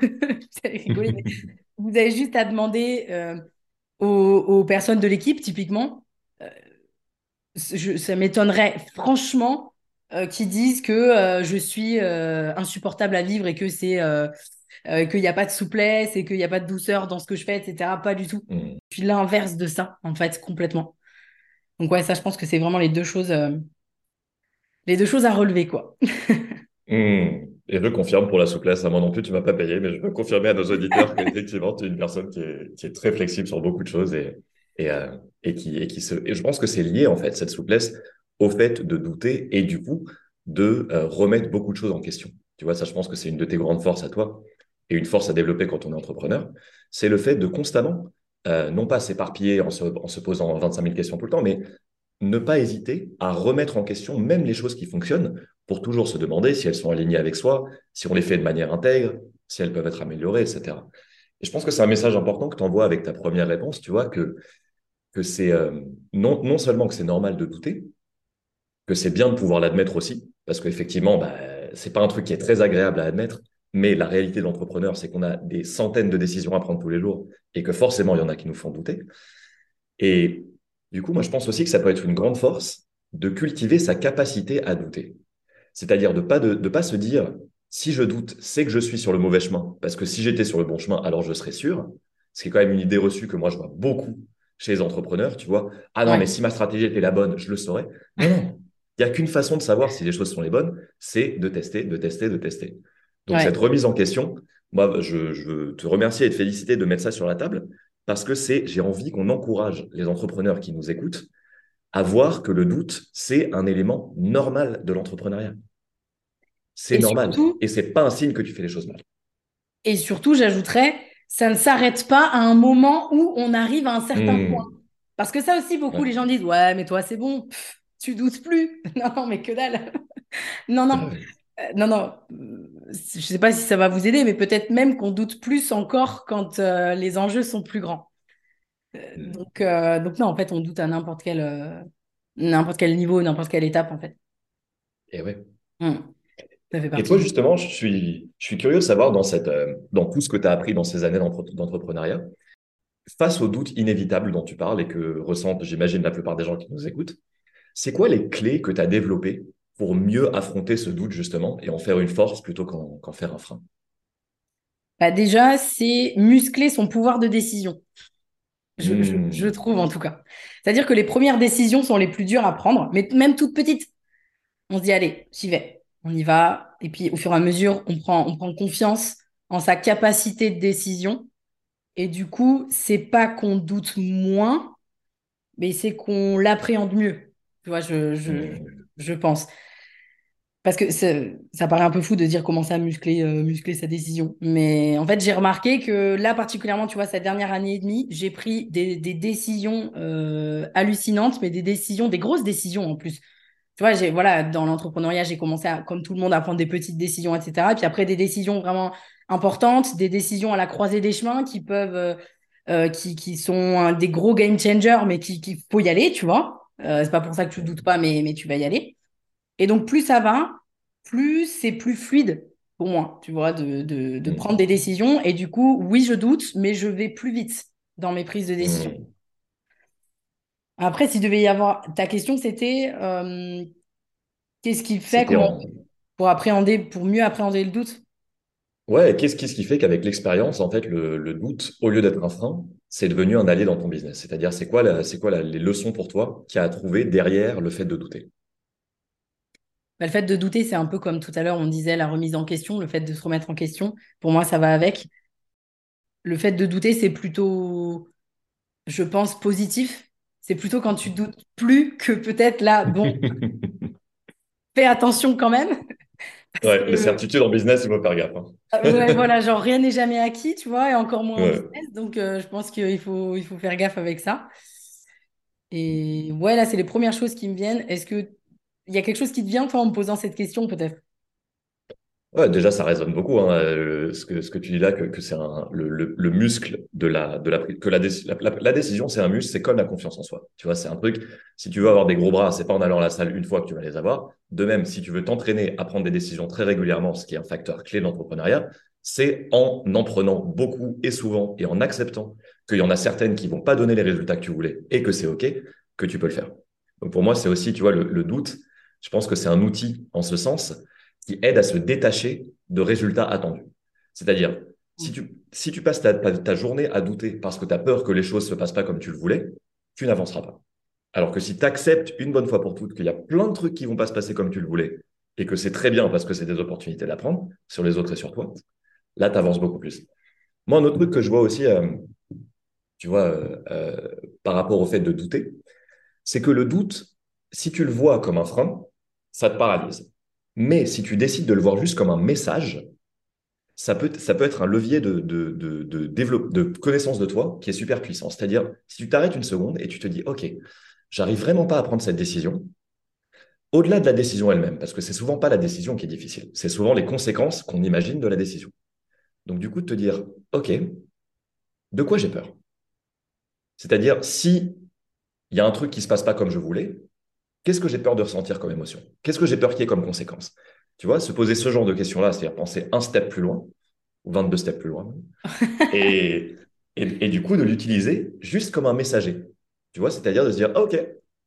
vous avez juste à demander euh, aux, personnes de l'équipe, typiquement. Euh, ça m'étonnerait franchement euh, qu'ils disent que je suis insupportable à vivre et que c'est qu'il n'y a pas de souplesse et qu'il n'y a pas de douceur dans ce que je fais, etc. Pas du tout. Mm. Je suis l'inverse de ça, en fait, complètement. Donc ouais, ça, je pense que c'est vraiment les deux choses, euh, les deux choses à relever, quoi. Hmm. Et je confirme pour la souplesse, à moi non plus, tu m'as pas payé, mais je veux confirmer à nos auditeurs qu'effectivement, tu es une personne qui est, qui est, très flexible sur beaucoup de choses et, et, euh, et, qui, et qui se. Et je pense que c'est lié, en fait, cette souplesse, au fait de douter et du coup, de euh, remettre beaucoup de choses en question. Tu vois, ça, je pense que c'est une de tes grandes forces à toi et une force à développer quand on est entrepreneur. C'est le fait de constamment euh, non pas s'éparpiller en se, en se posant 25 000 questions tout le temps, mais ne pas hésiter à remettre en question même les choses qui fonctionnent pour toujours se demander si elles sont alignées avec soi, si on les fait de manière intègre, si elles peuvent être améliorées, etc. Et je pense que c'est un message important que tu envoies avec ta première réponse, tu vois, que, que c'est euh, non, non seulement que c'est normal de douter, que c'est bien de pouvoir l'admettre aussi, parce qu'effectivement, bah, c'est pas un truc qui est très agréable à admettre, mais la réalité de l'entrepreneur, c'est qu'on a des centaines de décisions à prendre tous les jours et que forcément, il y en a qui nous font douter. Et du coup, moi, je pense aussi que ça peut être une grande force de cultiver sa capacité à douter. C'est-à-dire de pas de, pas se dire, si je doute, c'est que je suis sur le mauvais chemin, parce que si j'étais sur le bon chemin, alors je serais sûr. Ce qui est quand même une idée reçue que moi, je vois beaucoup chez les entrepreneurs, tu vois. Ah non, mais si ma stratégie était la bonne, je le saurais. Non, non. Il n'y a qu'une façon de savoir si les choses sont les bonnes, c'est de tester, de tester, de tester. Donc, cette remise en question, moi, je, je, veux te remercier et te féliciter de mettre ça sur la table parce que c'est, j'ai envie qu'on encourage les entrepreneurs qui nous écoutent à voir que le doute, c'est un élément normal de l'entrepreneuriat. C'est normal. et c'est pas un signe que tu fais les choses mal. Et surtout, j'ajouterais, ça ne s'arrête pas à un moment où on arrive à un certain hmm. point. Parce que ça aussi, beaucoup, les gens disent Ouais, mais toi, c'est bon, tu doutes plus. non, mais que dalle. non, non. Euh, non, non, je ne sais pas si ça va vous aider, mais peut-être même qu'on doute plus encore quand euh, les enjeux sont plus grands. Euh, hmm. donc, donc, non, en fait, on doute à n'importe quel, n'importe quel niveau, n'importe quelle étape, en fait. Et oui. Hmm. Et toi, justement, je suis, je suis curieux de savoir dans, cette, dans tout ce que tu as appris dans ces années d'entrepreneuriat, face aux doutes inévitables dont tu parles et que ressentent, j'imagine, la plupart des gens qui nous écoutent, c'est quoi les clés que tu as développées pour mieux affronter ce doute justement et en faire une force plutôt qu'en faire un frein? Bah Déjà, c'est muscler son pouvoir de décision. Hmm. Je, trouve en tout cas. C'est-à-dire que les premières décisions sont les plus dures à prendre, mais même toutes petites. On se dit, allez, j'y vais, on y va. Et puis au fur et à mesure, on prend, on prend confiance en sa capacité de décision. Et du coup, c'est pas qu'on doute moins, mais c'est qu'on l'appréhende mieux. Tu vois, je, je, hmm. je pense. Parce que ça paraît un peu fou de dire commencer à muscler, euh, muscler sa décision. Mais en fait, j'ai remarqué que là, particulièrement, tu vois, cette dernière année et demie, j'ai pris des, des décisions euh, hallucinantes, mais des décisions, des grosses décisions en plus. Tu vois, j'ai, voilà, dans l'entrepreneuriat, j'ai commencé à, comme tout le monde, à prendre des petites décisions, etc. Et puis après, des décisions vraiment importantes, des décisions à la croisée des chemins qui peuvent, euh, qui, qui, sont des gros game changers, mais qu'il qui faut y aller, tu vois. c'est pas pour ça que tu doutes pas, mais, mais tu vas y aller. Et donc, plus ça va, plus c'est plus fluide pour moi, tu vois, de, de, de, mm. prendre des décisions. Et du coup, oui, je doute, mais je vais plus vite dans mes prises de décision. Après, s'il devait y avoir. Ta question, c'était euh, qu'est-ce qui fait pour appréhender, pour mieux appréhender le doute? Ouais, qu'est-ce qui fait qu'avec l'expérience, en fait, le, le doute, au lieu d'être un frein, c'est devenu un allié dans ton business? C'est-à-dire, c'est quoi, quoi les leçons pour toi qui a trouvé derrière le fait de douter? Bah, le fait de douter, c'est un peu comme tout à l'heure, on disait la remise en question, le fait de se remettre en question. Pour moi, ça va avec. Le fait de douter, c'est plutôt, je pense, positif. C'est plutôt quand tu doutes plus que peut-être là, bon, fais attention quand même. Ouais, les certitudes en business, il faut faire gaffe. Hein. Ah, voilà, genre rien n'est jamais acquis, tu vois, et encore moins en business. Donc, euh, je pense qu'il faut, il faut faire gaffe avec ça. Et ouais, là, c'est les premières choses qui me viennent. Est-ce que il y a quelque chose qui te vient, toi, en me posant cette question, peut-être? Ouais, déjà, ça résonne beaucoup. Hein, ce, que, ce que tu dis là, que, que c'est le, le, muscle de la, de la, que la, la, décision, c'est un muscle, c'est comme la confiance en soi. Tu vois, c'est un truc. Si tu veux avoir des gros bras, c'est pas en allant à la salle une fois que tu vas les avoir. De même, si tu veux t'entraîner à prendre des décisions très régulièrement, ce qui est un facteur clé de l'entrepreneuriat, c'est en en prenant beaucoup et souvent et en acceptant qu'il y en a certaines qui vont pas donner les résultats que tu voulais et que c'est OK, que tu peux le faire. Donc pour moi, c'est aussi, tu vois, le, le doute je pense que c'est un outil en ce sens qui aide à se détacher de résultats attendus. C'est-à-dire, si tu, si tu passes ta, journée à douter parce que tu as peur que les choses ne se passent pas comme tu le voulais, tu n'avanceras pas. Alors que si tu acceptes une bonne fois pour toutes qu'il y a plein de trucs qui vont pas se passer comme tu le voulais et que c'est très bien parce que c'est des opportunités d'apprendre sur les autres et sur toi, là, tu avances beaucoup plus. Moi, un autre truc que je vois aussi, euh, tu vois, euh, euh, par rapport au fait de douter, c'est que le doute, si tu le vois comme un frein, ça te paralyse. Mais si tu décides de le voir juste comme un message, ça peut, être un levier de, connaissance de toi qui est super puissant. C'est-à-dire, si tu t'arrêtes une seconde et tu te dis, OK, j'arrive vraiment pas à prendre cette décision, au-delà de la décision elle-même, parce que c'est souvent pas la décision qui est difficile, c'est souvent les conséquences qu'on imagine de la décision. Donc, du coup, de te dire, OK, de quoi j'ai peur? C'est-à-dire, si il y a un truc qui se passe pas comme je voulais, Qu'est-ce que j'ai peur de ressentir comme émotion? Qu'est-ce que j'ai peur qu'il y ait comme conséquence? Tu vois, se poser ce genre de questions-là, c'est-à-dire penser un step plus loin, ou 22 steps plus loin, et, et, du coup de l'utiliser juste comme un messager. Tu vois, c'est-à-dire de se dire, ah, OK,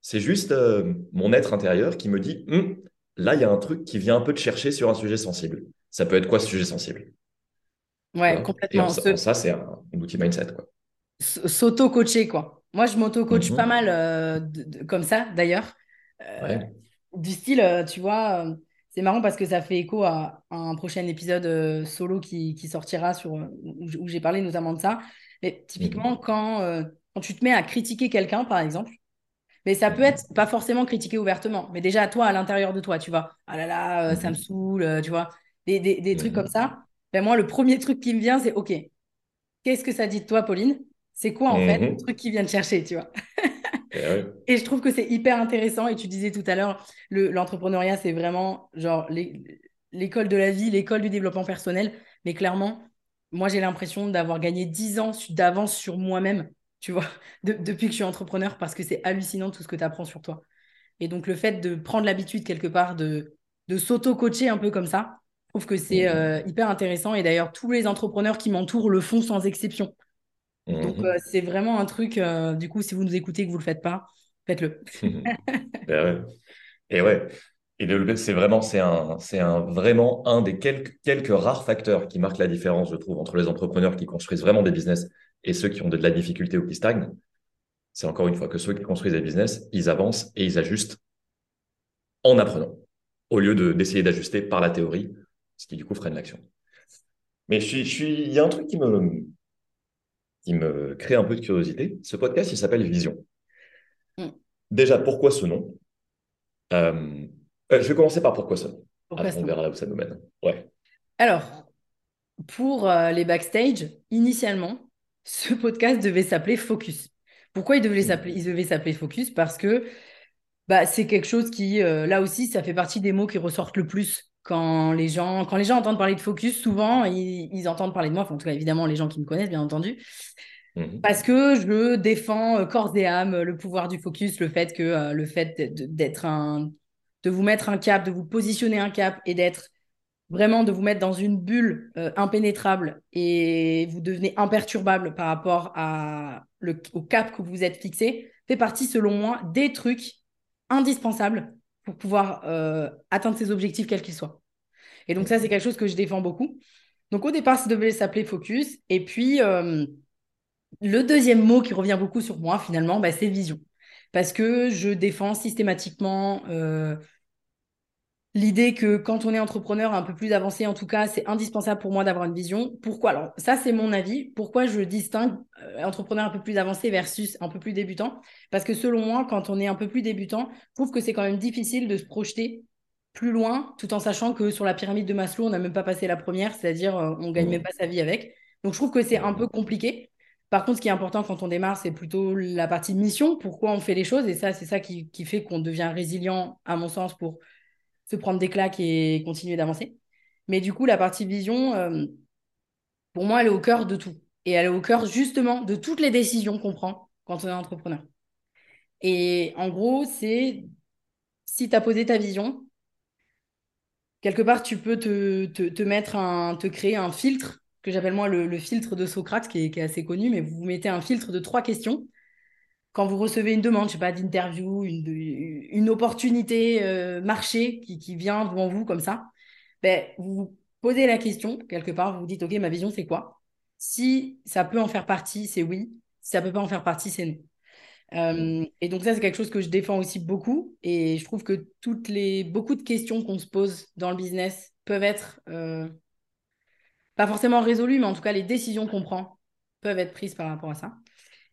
c'est juste euh, mon être intérieur qui me dit, hum, là, il y a un truc qui vient un peu te chercher sur un sujet sensible. Ça peut être quoi ce sujet sensible? Ouais, complètement. ça, c'est un, outil mindset. S'auto-coacher, quoi. Moi, je m'auto-coach mm-hmm. pas mal euh, comme ça, d'ailleurs. Euh, du style, euh, tu vois, euh, c'est marrant parce que ça fait écho à, un prochain épisode solo qui, qui, sortira sur, où, j'ai parlé notamment de ça. Mais typiquement, mhm. quand, quand tu te mets à critiquer quelqu'un, par exemple, mais ça peut mhm. être pas forcément critiquer ouvertement, mais déjà toi, à l'intérieur de toi, tu vois, ah là là, ça me mhm. saoule, tu vois, des, des, des trucs comme ça. Ben moi, le premier truc qui me vient, c'est OK, qu'est-ce que ça dit de toi, Pauline? C'est quoi en fait le truc qui vient de chercher, tu vois? Eh et je trouve que c'est hyper intéressant. Et tu disais tout à l'heure, l'entrepreneuriat, c'est vraiment genre l'école de la vie, l'école du développement personnel. Mais clairement, moi, j'ai l'impression d'avoir gagné 10 ans d'avance sur moi-même, tu vois, depuis que je suis entrepreneur, parce que c'est hallucinant tout ce que tu apprends sur toi. Et donc, le fait de prendre l'habitude quelque part de, de s'auto-coacher un peu comme ça, je trouve que c'est mmh. euh, hyper intéressant. Et d'ailleurs, tous les entrepreneurs qui m'entourent le font sans exception. Donc, mhm. euh, c'est vraiment un truc, euh, du coup, si vous nous écoutez et que vous ne le faites pas, faites-le. Ben et ouais. Et c'est vraiment, c'est un, c'est un, vraiment un des quelques, quelques rares facteurs qui marquent la différence, je trouve, entre les entrepreneurs qui construisent vraiment des business et ceux qui ont de, la difficulté ou qui stagnent. C'est encore une fois que ceux qui construisent des business, ils avancent et ils ajustent en apprenant, au lieu de, d'essayer d'ajuster par la théorie, ce qui du coup freine l'action. Mais je suis, je suis, il y a un truc qui me, qui me crée un peu de curiosité. Ce podcast, il s'appelle Vision. Hmm. Déjà, pourquoi ce nom? Euh, euh, Je vais commencer par pourquoi ce nom. on verra là où ça nous mène. Ouais. Alors, pour euh, les backstage, initialement, ce podcast devait s'appeler Focus. Pourquoi il devait hmm. s'appeler, il devait s'appeler Focus? Parce que bah, c'est quelque chose qui, là aussi, ça fait partie des mots qui ressortent le plus quand les gens, quand les gens entendent parler de focus, souvent, ils, entendent parler de moi. en tout cas, évidemment, les gens qui me connaissent, bien entendu. Mhm. Parce que je défends euh, corps et âme le pouvoir du focus, le fait que euh, le fait d'être un, de vous mettre un cap, de vous positionner un cap et d'être vraiment de vous mettre dans une bulle euh, impénétrable et vous devenez imperturbable par rapport à le, au cap que vous êtes fixé, fait partie, selon moi, des trucs indispensables pour pouvoir euh, atteindre ses objectifs, quels qu'ils soient. Et donc, ça, c'est quelque chose que je défends beaucoup. Donc, au départ, ça devait s'appeler focus. Et puis, euh, le deuxième mot qui revient beaucoup sur moi, finalement, bah, c'est vision. Parce que je défends systématiquement l'idée que quand on est entrepreneur un peu plus avancé, en tout cas, c'est indispensable pour moi d'avoir une vision. Pourquoi? Alors, ça, c'est mon avis. Pourquoi je distingue euh, entrepreneur un peu plus avancé versus un peu plus débutant? Parce que selon moi, quand on est un peu plus débutant, je trouve que c'est quand même difficile de se projeter plus loin, tout en sachant que sur la pyramide de Maslow, on n'a même pas passé la première, c'est-à-dire euh, on gagne même pas sa vie avec. Donc, je trouve que c'est un peu compliqué. Par contre, ce qui est important quand on démarre, c'est plutôt la partie mission, pourquoi on fait les choses. Et ça, c'est ça qui, qui fait qu'on devient résilient, à mon sens, pour se prendre des claques et continuer d'avancer. Mais du coup, la partie vision, euh, pour moi, elle est au cœur de tout. Et elle est au cœur justement de toutes les décisions qu'on prend quand on est entrepreneur. Et en gros, c'est si tu as posé ta vision, quelque part, tu peux te, te, mettre un, te créer un filtre, que j'appelle moi le, filtre de Socrate, qui est, qui est, assez connu, mais vous mettez un filtre de trois questions quand vous recevez une demande, je sais pas, d'interview, une, une, opportunité euh, marché qui, qui, vient devant vous comme ça, ben, vous vous posez la question quelque part, vous vous dites, OK, ma vision, c'est quoi? Si ça peut en faire partie, c'est oui. Si ça peut pas en faire partie, c'est non. Euh, et donc ça, c'est quelque chose que je défends aussi beaucoup. Et je trouve que toutes les, beaucoup de questions qu'on se pose dans le business peuvent être, euh, pas forcément résolues, mais en tout cas, les décisions qu'on prend peuvent être prises par rapport à ça.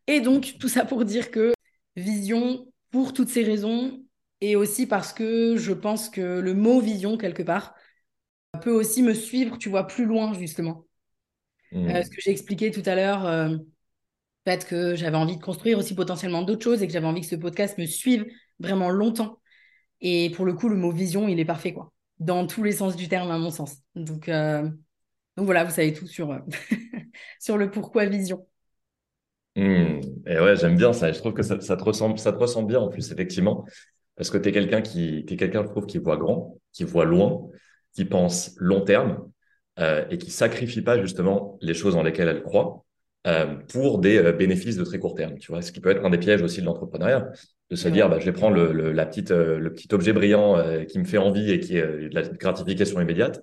Et donc, tout ça pour dire que vision, pour toutes ces raisons, et aussi parce que je pense que le mot vision, quelque part, peut aussi me suivre, tu vois, plus loin, justement. Mmh. Euh, ce que j'ai expliqué tout à l'heure, euh, fait que j'avais envie de construire aussi potentiellement d'autres choses et que j'avais envie que ce podcast me suive vraiment longtemps. Et pour le coup, le mot vision, il est parfait, quoi. Dans tous les sens du terme, à mon sens. Donc, euh, donc voilà, vous savez tout sur, sur le pourquoi vision. Hmm. Et ouais, j'aime bien ça. Je trouve que ça, te ressemble, ça te ressemble bien en plus, effectivement, parce que tu es quelqu'un qui, es quelqu'un, je trouve, qui voit grand, qui voit loin, qui pense long terme euh, et qui sacrifie pas justement les choses dans lesquelles elle croit euh, pour des euh, bénéfices de très court terme. Tu vois, ce qui peut être un des pièges aussi de l'entrepreneuriat, de se dire, bah, je vais prendre le, la petite, le petit objet brillant qui me fait envie et qui est de la gratification immédiate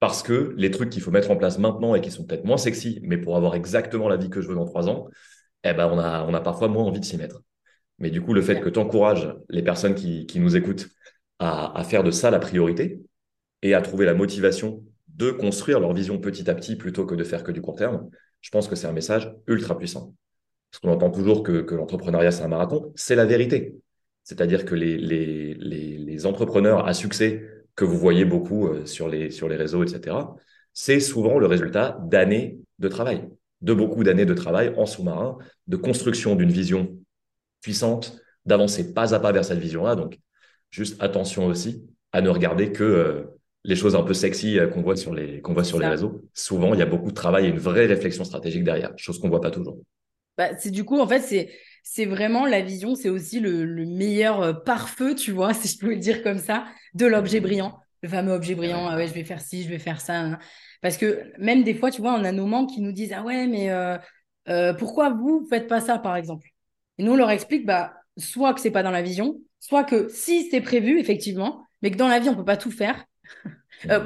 parce que les trucs qu'il faut mettre en place maintenant et qui sont peut-être moins sexy, mais pour avoir exactement la vie que je veux dans trois ans, eh ben on a, on a parfois moins envie de s'y mettre. Mais du coup, le fait que tu encourages les personnes qui, qui nous écoutent à, à, faire de ça la priorité et à trouver la motivation de construire leur vision petit à petit plutôt que de faire que du court terme, je pense que c'est un message ultra puissant. Parce qu'on entend toujours que, que l'entrepreneuriat, c'est un marathon. C'est la vérité. C'est-à-dire que les, les, les, les entrepreneurs à succès que vous voyez beaucoup euh, sur les, sur les réseaux, etc., c'est souvent le résultat d'années de travail, de beaucoup d'années de travail en sous-marin, de construction d'une vision puissante, d'avancer pas à pas vers cette vision-là. Donc, juste attention aussi à ne regarder que euh, les choses un peu sexy euh, qu'on voit sur les qu'on voit sur les réseaux. Souvent, il y a beaucoup de travail et une vraie réflexion stratégique derrière, chose qu'on voit pas toujours. Bah, c'est du coup, en fait, c'est c'est vraiment la vision, c'est aussi le, meilleur euh, pare-feu, tu vois, si je peux le dire comme ça, de l'objet brillant. Le fameux objet brillant, ah ouais, je vais faire ci, je vais faire ça. Hein. Parce que même des fois, tu vois, on a nos membres qui nous disent Ah ouais, mais euh, euh, pourquoi vous ne faites pas ça, par exemple? Et nous, on leur explique bah, soit que c'est pas dans la vision, soit que si c'est prévu, effectivement, mais que dans la vie, on peut pas tout faire.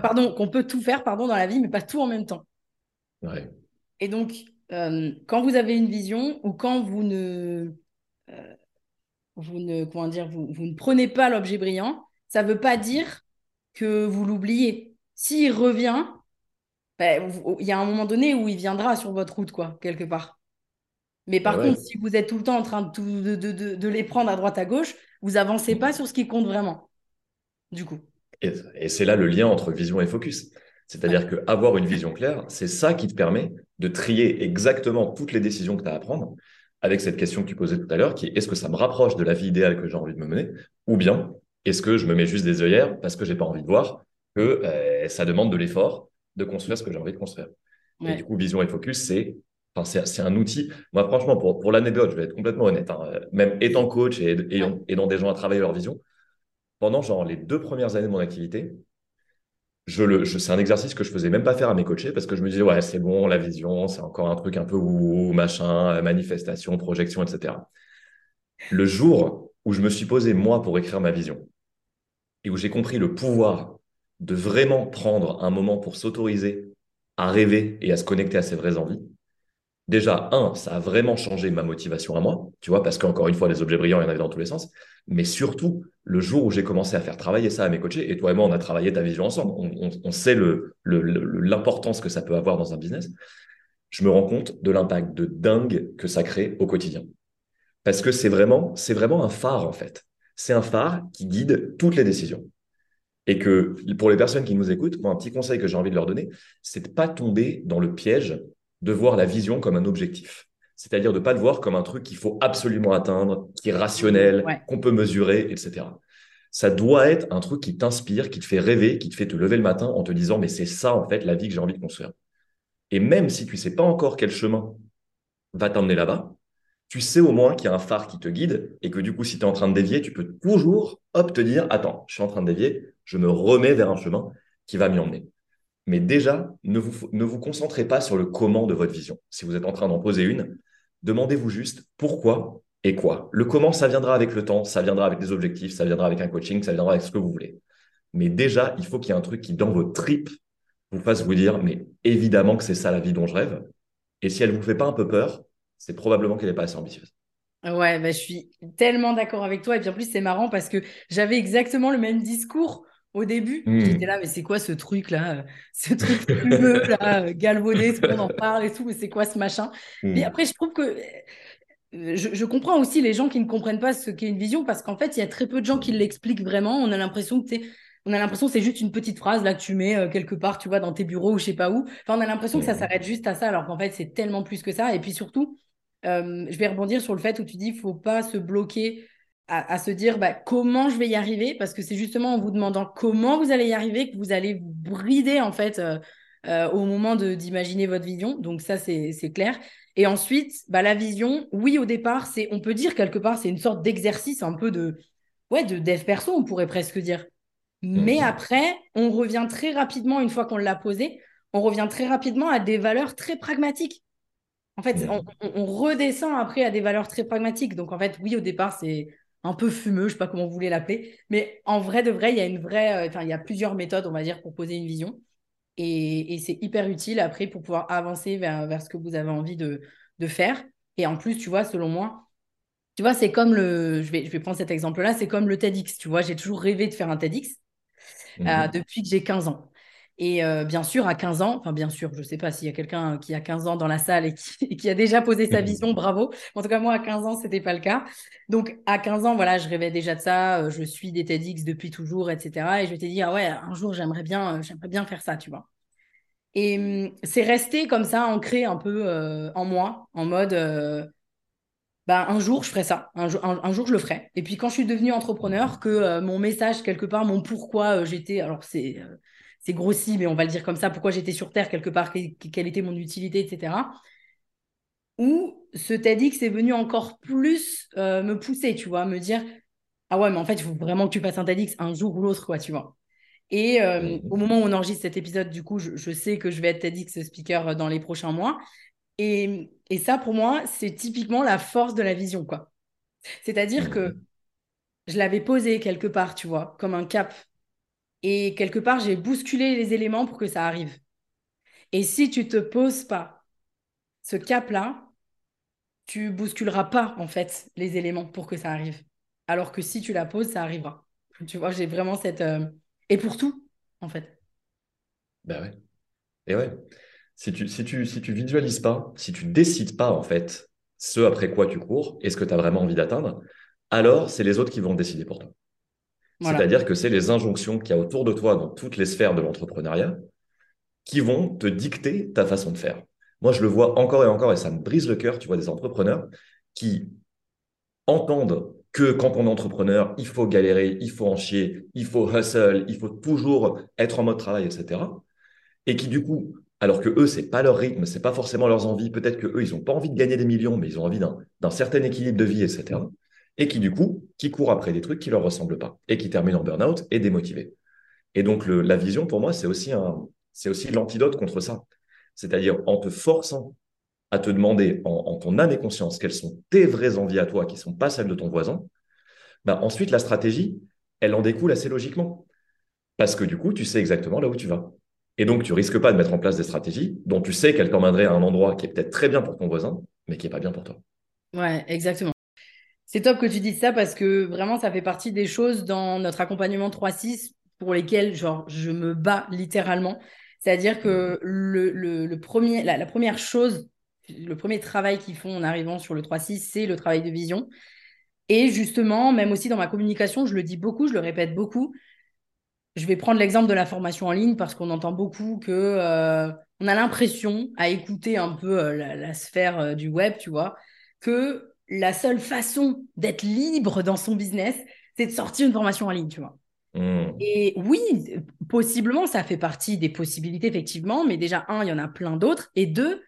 pardon, qu'on peut tout faire, pardon, dans la vie, mais pas tout en même temps. Ouais. Et donc, euh, quand vous avez une vision ou quand vous ne, euh, vous ne, comment dire, vous, vous ne prenez pas l'objet brillant, ça ne veut pas dire que vous l'oubliez. S'il revient, ben, il y a un moment donné où il viendra sur votre route, quoi, quelque part. Mais par contre, si vous êtes tout le temps en train de, de, de, de les prendre à droite à gauche, vous avancez pas sur ce qui compte vraiment. Du coup. Et, et c'est là le lien entre vision et focus. C'est-à-dire qu'avoir une vision claire, c'est ça qui te permet de trier exactement toutes les décisions que tu as à prendre avec cette question que tu posais tout à l'heure, qui est est-ce que ça me rapproche de la vie idéale que j'ai envie de me mener Ou bien est-ce que je me mets juste des œillères parce que j'ai pas envie de voir que euh, ça demande de l'effort de construire ce que j'ai envie de construire Et du coup, vision et focus, c'est Enfin, c'est un outil. Moi, franchement, pour, pour l'anecdote, je vais être complètement honnête. Hein, même étant coach et, et aidant des gens à travailler leur vision, pendant genre les deux premières années de mon activité, je le, je, c'est un exercice que je faisais même pas faire à mes coachés parce que je me disais, ouais, c'est bon, la vision, c'est encore un truc un peu ou machin, manifestation, projection, etc. Le jour où je me suis posé, moi, pour écrire ma vision et où j'ai compris le pouvoir de vraiment prendre un moment pour s'autoriser à rêver et à se connecter à ses vraies envies, déjà, un, ça a vraiment changé ma motivation à moi, tu vois, parce qu'encore une fois, les objets brillants, il y en avait dans tous les sens. Mais surtout, le jour où j'ai commencé à faire travailler ça à mes coachés, et toi et moi, on a travaillé ta vision ensemble, on, sait l'importance que ça peut avoir dans un business, je me rends compte de l'impact de dingue que ça crée au quotidien. Parce que c'est vraiment, un phare, en fait. C'est un phare qui guide toutes les décisions. Et que pour les personnes qui nous écoutent, moi, un petit conseil que j'ai envie de leur donner, c'est de pas tomber dans le piège de voir la vision comme un objectif. C'est-à-dire de ne pas le voir comme un truc qu'il faut absolument atteindre, qui est rationnel, qu'on peut mesurer, etc. Ça doit être un truc qui t'inspire, qui te fait rêver, qui te fait te lever le matin en te disant, mais c'est ça, en fait, la vie que j'ai envie de construire. Et même si tu ne sais pas encore quel chemin va t'emmener là-bas, tu sais au moins qu'il y a un phare qui te guide et que du coup, si tu es en train de dévier, tu peux toujours, hop, te dire, attends, je suis en train de dévier, je me remets vers un chemin qui va m'y emmener. Mais déjà, ne vous, ne vous concentrez pas sur le comment de votre vision. Si vous êtes en train d'en poser une, demandez-vous juste pourquoi et quoi. Le comment, ça viendra avec le temps, ça viendra avec des objectifs, ça viendra avec un coaching, ça viendra avec ce que vous voulez. Mais déjà, il faut qu'il y ait un truc qui, dans vos tripes, vous fasse vous dire, mais évidemment que c'est ça la vie dont je rêve. Et si elle ne vous fait pas un peu peur, c'est probablement qu'elle n'est pas assez ambitieuse. Ouais, bah, je suis tellement d'accord avec toi. Et puis en plus, c'est marrant parce que j'avais exactement le même discours au début, j'étais là, mais c'est quoi ce truc-là euh, Ce truc fumeux, là, euh, galvaudé, le monde en parle et tout, mais c'est quoi ce machin? Mais hmm. après, je trouve que. Euh, je, comprends aussi les gens qui ne comprennent pas ce qu'est une vision parce qu'en fait, il y a très peu de gens qui l'expliquent vraiment. On a l'impression que on a l'impression que c'est juste une petite phrase là que tu mets quelque part, tu vois, dans tes bureaux ou je sais pas où. Enfin, on a l'impression que ça hmm. s'arrête juste à ça, alors qu'en fait, c'est tellement plus que ça. Et puis surtout, je vais rebondir sur le fait où tu dis, il faut pas se bloquer à, se dire bah, comment je vais y arriver, parce que c'est justement en vous demandant comment vous allez y arriver que vous allez vous brider en fait euh, euh, au moment d'imaginer votre vision. Donc ça, c'est clair. Et ensuite, bah, la vision, oui, au départ, c'est, on peut dire quelque part, c'est une sorte d'exercice un peu de, ouais, de dev perso, on pourrait presque dire. Mais mhm. après, on revient très rapidement, une fois qu'on l'a posé, on revient très rapidement à des valeurs très pragmatiques. En fait, on, on, redescend après à des valeurs très pragmatiques. Donc, en fait, oui, au départ, c'est un peu fumeux, je sais pas comment vous voulez l'appeler. Mais en vrai de vrai, il y a une vraie, euh, enfin, il y a plusieurs méthodes, on va dire, pour poser une vision. Et, c'est hyper utile après pour pouvoir avancer vers, vers ce que vous avez envie de, de faire. Et en plus, tu vois, selon moi, tu vois, c'est comme le, je vais, je vais prendre cet exemple-là, c'est comme le TEDx. Tu vois, j'ai toujours rêvé de faire un TEDx euh, mhm. depuis que j'ai 15 ans. Et euh, bien sûr, à 15 ans, enfin bien sûr, je ne sais pas s'il y a quelqu'un qui a 15 ans dans la salle et qui, a déjà posé sa vision, bravo. En tout cas, moi, à 15 ans, ce n'était pas le cas. Donc, à 15 ans, voilà, je rêvais déjà de ça. Euh, je suis des TEDx depuis toujours, etc. Et je t'ai dit, ah ouais, un jour, j'aimerais bien, euh, j'aimerais bien faire ça, tu vois. Et hum, c'est resté comme ça, ancré un peu en moi, en mode, bah, un jour, je ferai ça. Un, un, jour, je le ferai. Et puis, quand je suis devenue entrepreneur, que mon message, quelque part, mon pourquoi j'étais, alors c'est c'est grossi, mais on va le dire comme ça, pourquoi j'étais sur Terre quelque part, quelle était mon utilité, etc. Ou ce TEDx est venu encore plus euh, me pousser, tu vois, me dire, ah ouais, mais en fait, il faut vraiment que tu passes un TEDx un jour ou l'autre, quoi, tu vois. Et euh, au moment où on enregistre cet épisode, du coup, je, sais que je vais être TEDx speaker dans les prochains mois. Et, et ça, pour moi, c'est typiquement la force de la vision, quoi. C'est-à-dire que je l'avais posé quelque part, tu vois, comme un cap et quelque part, j'ai bousculé les éléments pour que ça arrive. Et si tu te poses pas ce cap-là, tu bousculeras pas, en fait, les éléments pour que ça arrive. Alors que si tu la poses, ça arrivera. Tu vois, j'ai vraiment cette... Euh, et pour tout, en fait. Ben ouais. Et ouais. Si tu, si, visualises pas, si tu décides pas, en fait, ce après quoi tu cours et ce que tu as vraiment envie d'atteindre, alors c'est les autres qui vont décider pour toi. C'est-à-dire que c'est les injonctions qu'il y a autour de toi dans toutes les sphères de l'entrepreneuriat qui vont te dicter ta façon de faire. Moi, je le vois encore et encore et ça me brise le cœur, tu vois, des entrepreneurs qui entendent que quand on est entrepreneur, il faut galérer, il faut en chier, il faut hustle, il faut toujours être en mode travail, etc. Et qui, du coup, alors que eux, c'est pas leur rythme, c'est pas forcément leurs envies. Peut-être que eux, ils n'ont pas envie de gagner des millions, mais ils ont envie d'un certain équilibre de vie, etc. Et qui, du coup, qui courent après des trucs qui leur ressemblent pas et qui terminent en burn-out et démotivés. Et donc, la vision, pour moi, c'est aussi, l'antidote contre ça. C'est-à-dire en te forçant à te demander en, ton âme et conscience quelles sont tes vraies envies à toi, qui ne sont pas celles de ton voisin, ben ensuite, la stratégie, elle en découle assez logiquement. Parce que du coup, tu sais exactement là où tu vas. Et donc, tu risques pas de mettre en place des stratégies dont tu sais qu'elles t'emmèneraient à un endroit qui est peut-être très bien pour ton voisin, mais qui n'est pas bien pour toi. Ouais, exactement. C'est top que tu dises ça parce que vraiment, ça fait partie des choses dans notre accompagnement 3-6 pour lesquelles genre, je me bats littéralement. C'est-à-dire que le, premier, la, première chose, le premier travail qu'ils font en arrivant sur le 3-6, c'est le travail de vision. Et justement, même aussi dans ma communication, je le dis beaucoup, je le répète beaucoup, je vais prendre l'exemple de la formation en ligne parce qu'on entend beaucoup que euh, on a l'impression, à écouter un peu euh, la, sphère euh, du web, tu vois, que la seule façon d'être libre dans son business, c'est de sortir une formation en ligne, tu vois. Mmh. Et oui, possiblement, ça fait partie des possibilités, effectivement, mais déjà, un, il y en a plein d'autres, et deux,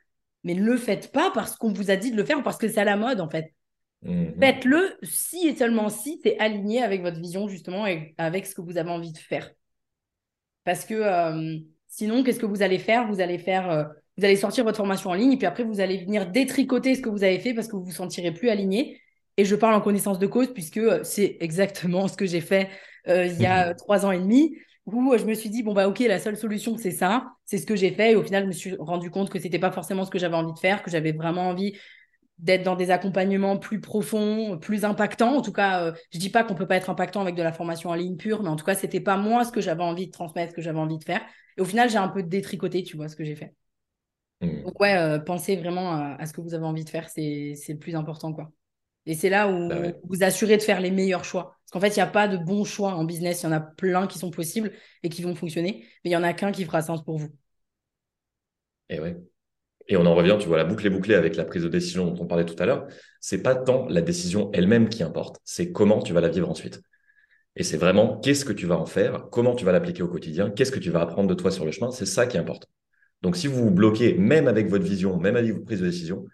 mais ne le faites pas parce qu'on vous a dit de le faire ou parce que c'est à la mode, en fait. Mhm. Faites-le si et seulement si c'est aligné avec votre vision, justement, et avec ce que vous avez envie de faire. Parce que euh, sinon, qu'est-ce que vous allez faire? Vous allez faire, euh, vous allez sortir votre formation en ligne, et puis après, vous allez venir détricoter ce que vous avez fait parce que vous vous sentirez plus aligné. Et je parle en connaissance de cause, puisque euh, c'est exactement ce que j'ai fait il y a trois ans et demi où je me suis dit, bon, bah, ok, la seule solution, c'est ça. C'est ce que j'ai fait. Et au final, je me suis rendu compte que c'était pas forcément ce que j'avais envie de faire, que j'avais vraiment envie d'être dans des accompagnements plus profonds, plus impactants. En tout cas, euh, je dis pas qu'on peut pas être impactant avec de la formation en ligne pure, mais en tout cas, c'était pas moi ce que j'avais envie de transmettre, ce que j'avais envie de faire. Et au final, j'ai un peu détricoté, tu vois, ce que j'ai fait. Mmh. Donc ouais, euh, pensez vraiment à, ce que vous avez envie de faire, c'est le plus important, quoi. Et c'est là où bah vous assurez de faire les meilleurs choix. Parce qu'en fait, il n'y a pas de bons choix en business. Il y en a plein qui sont possibles et qui vont fonctionner, mais il y en a qu'un qui fera sens pour vous. Et ouais. Et on en revient, tu vois, la boucle est bouclée avec la prise de décision dont on parlait tout à l'heure. C'est pas tant la décision elle-même qui importe, c'est comment tu vas la vivre ensuite. Et c'est vraiment qu'est-ce que tu vas en faire, comment tu vas l'appliquer au quotidien, qu'est-ce que tu vas apprendre de toi sur le chemin, c'est ça qui est important. Donc si vous vous bloquez, même avec votre vision, même avec votre prise de décision,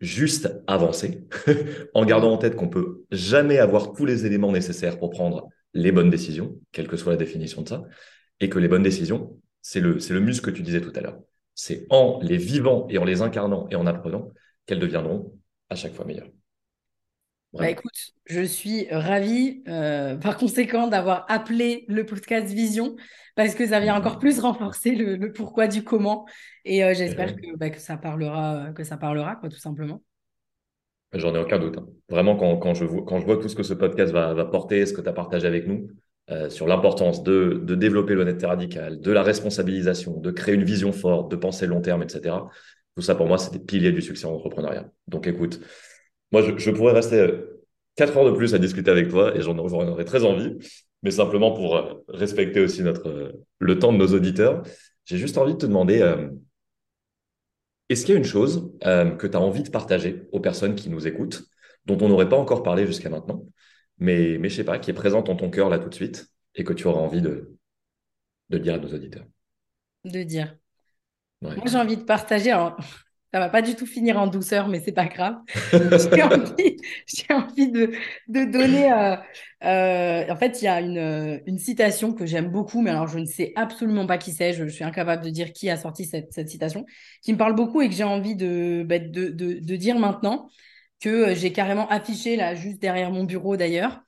juste avancer, en gardant en tête qu'on peut jamais avoir tous les éléments nécessaires pour prendre les bonnes décisions, quelle que soit la définition de ça, et que les bonnes décisions, c'est le, c'est le muscle que tu disais tout à l'heure c'est en les vivant et en les incarnant et en apprenant qu'elles deviendront à chaque fois meilleures. Bah écoute, je suis ravie euh, par conséquent d'avoir appelé le podcast Vision parce que ça vient encore plus renforcer le, pourquoi du comment et euh, j'espère que, bah, que, ça parlera, que ça parlera quoi, tout simplement. J'en ai aucun doute. Hein. Vraiment, quand, je vois, quand je vois tout ce que ce podcast va, va porter, ce que tu as partagé avec nous, euh, sur l'importance de, développer l'honnêteté radicale, de la responsabilisation, de créer une vision forte, de penser long terme, etc. Tout ça, pour moi, c'est des piliers du succès en entrepreneuriat. Donc, écoute, moi, je, pourrais rester quatre heures de plus à discuter avec toi et j'en aurais très envie, mais simplement pour euh, respecter aussi notre, euh, le temps de nos auditeurs, j'ai juste envie de te demander, est-ce qu'il y a une chose que tu as envie de partager aux personnes qui nous écoutent, dont on n'aurait pas encore parlé jusqu'à maintenant, mais, mais je sais pas, qui est présente en ton cœur là tout de suite et que tu auras envie de, de dire à nos auditeurs? De dire. Moi, j'ai envie de partager. Alors, ça va pas du tout finir en douceur, mais c'est pas grave. j'ai envie, de, de donner. Euh, euh, en fait, il y a une, une citation que j'aime beaucoup, mais alors je ne sais absolument pas qui c'est. Je, suis incapable de dire qui a sorti cette, cette citation, qui me parle beaucoup et que j'ai envie de, bah, de, de, de, dire maintenant que euh, j'ai carrément affiché là, juste derrière mon bureau d'ailleurs,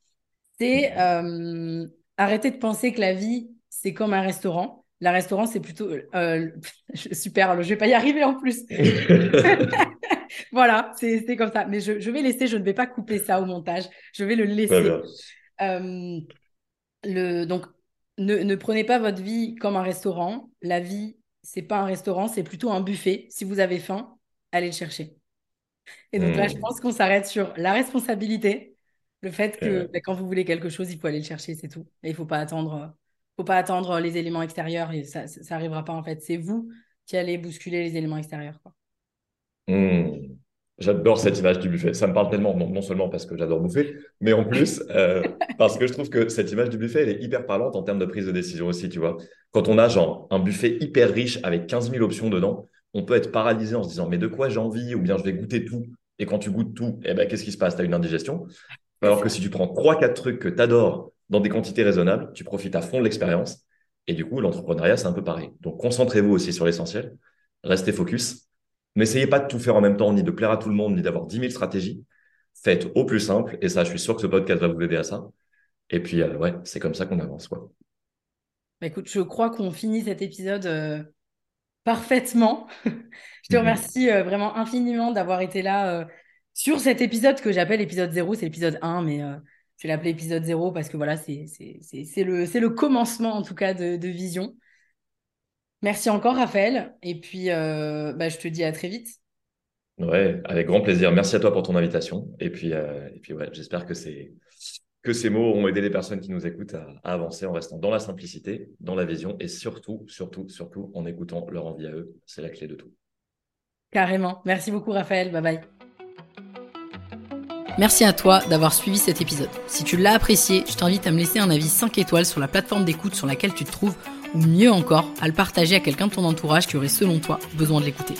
c'est euh, arrêter de penser que la vie, c'est comme un restaurant. La restaurant, c'est plutôt... Euh, super, je vais pas y arriver en plus. voilà, c'est comme ça. Mais je, je, vais laisser, je ne vais pas couper ça au montage. Je vais le laisser. le, donc, ne, ne, prenez pas votre vie comme un restaurant. La vie, c'est pas un restaurant, c'est plutôt un buffet. Si vous avez faim, allez le chercher. Et donc là, je hmm. pense qu'on s'arrête sur la responsabilité, le fait que bah, quand vous voulez quelque chose, il faut aller le chercher, c'est tout. Et il ne faut pas attendre, faut pas attendre les éléments extérieurs et ça n'arrivera pas en fait. C'est vous qui allez bousculer les éléments extérieurs. Quoi. Hmm. J'adore cette image du buffet. Ça me parle tellement, non, seulement parce que j'adore bouffer, mais en plus euh, parce que je trouve que cette image du buffet, elle est hyper parlante en termes de prise de décision aussi, tu vois. Quand on a genre un buffet hyper riche avec 15 000 options dedans, on peut être paralysé en se disant mais de quoi j'ai envie? Ou bien je vais goûter tout. Et quand tu goûtes tout, eh ben, qu'est-ce qui se passe? Tu as une indigestion. Alors que si tu prends trois, quatre trucs que tu adores dans des quantités raisonnables, tu profites à fond de l'expérience. Et du coup, l'entrepreneuriat, c'est un peu pareil. Donc, concentrez-vous aussi sur l'essentiel. Restez focus. N'essayez pas de tout faire en même temps, ni de plaire à tout le monde, ni d'avoir 10 000 stratégies. Faites au plus simple. Et ça, je suis sûr que ce podcast va vous aider à ça. Et puis, euh, ouais, c'est comme ça qu'on avance, quoi. Bah, écoute, je crois qu'on finit cet épisode euh, parfaitement. je te mhm. remercie euh, vraiment infiniment d'avoir été là sur cet épisode que j'appelle épisode 0. C'est l'épisode 1, mais je vais l'appeler épisode 0 parce que voilà, c'est le, le commencement en tout cas de, de Vision. Merci encore, Raphaël. Et puis, euh, bah, je te dis à très vite. Ouais, avec grand plaisir. Merci à toi pour ton invitation. Et puis, euh, et puis ouais, j'espère que ces, que ces mots ont aidé les personnes qui nous écoutent à, avancer en restant dans la simplicité, dans la vision et surtout, surtout, surtout en écoutant leur envie à eux. C'est la clé de tout. Carrément. Merci beaucoup, Raphaël. Bye bye. Merci à toi d'avoir suivi cet épisode. Si tu l'as apprécié, je t'invite à me laisser un avis 5 étoiles sur la plateforme d'écoute sur laquelle tu te trouves ou mieux encore, à le partager à quelqu'un de ton entourage qui aurait selon toi besoin de l'écouter.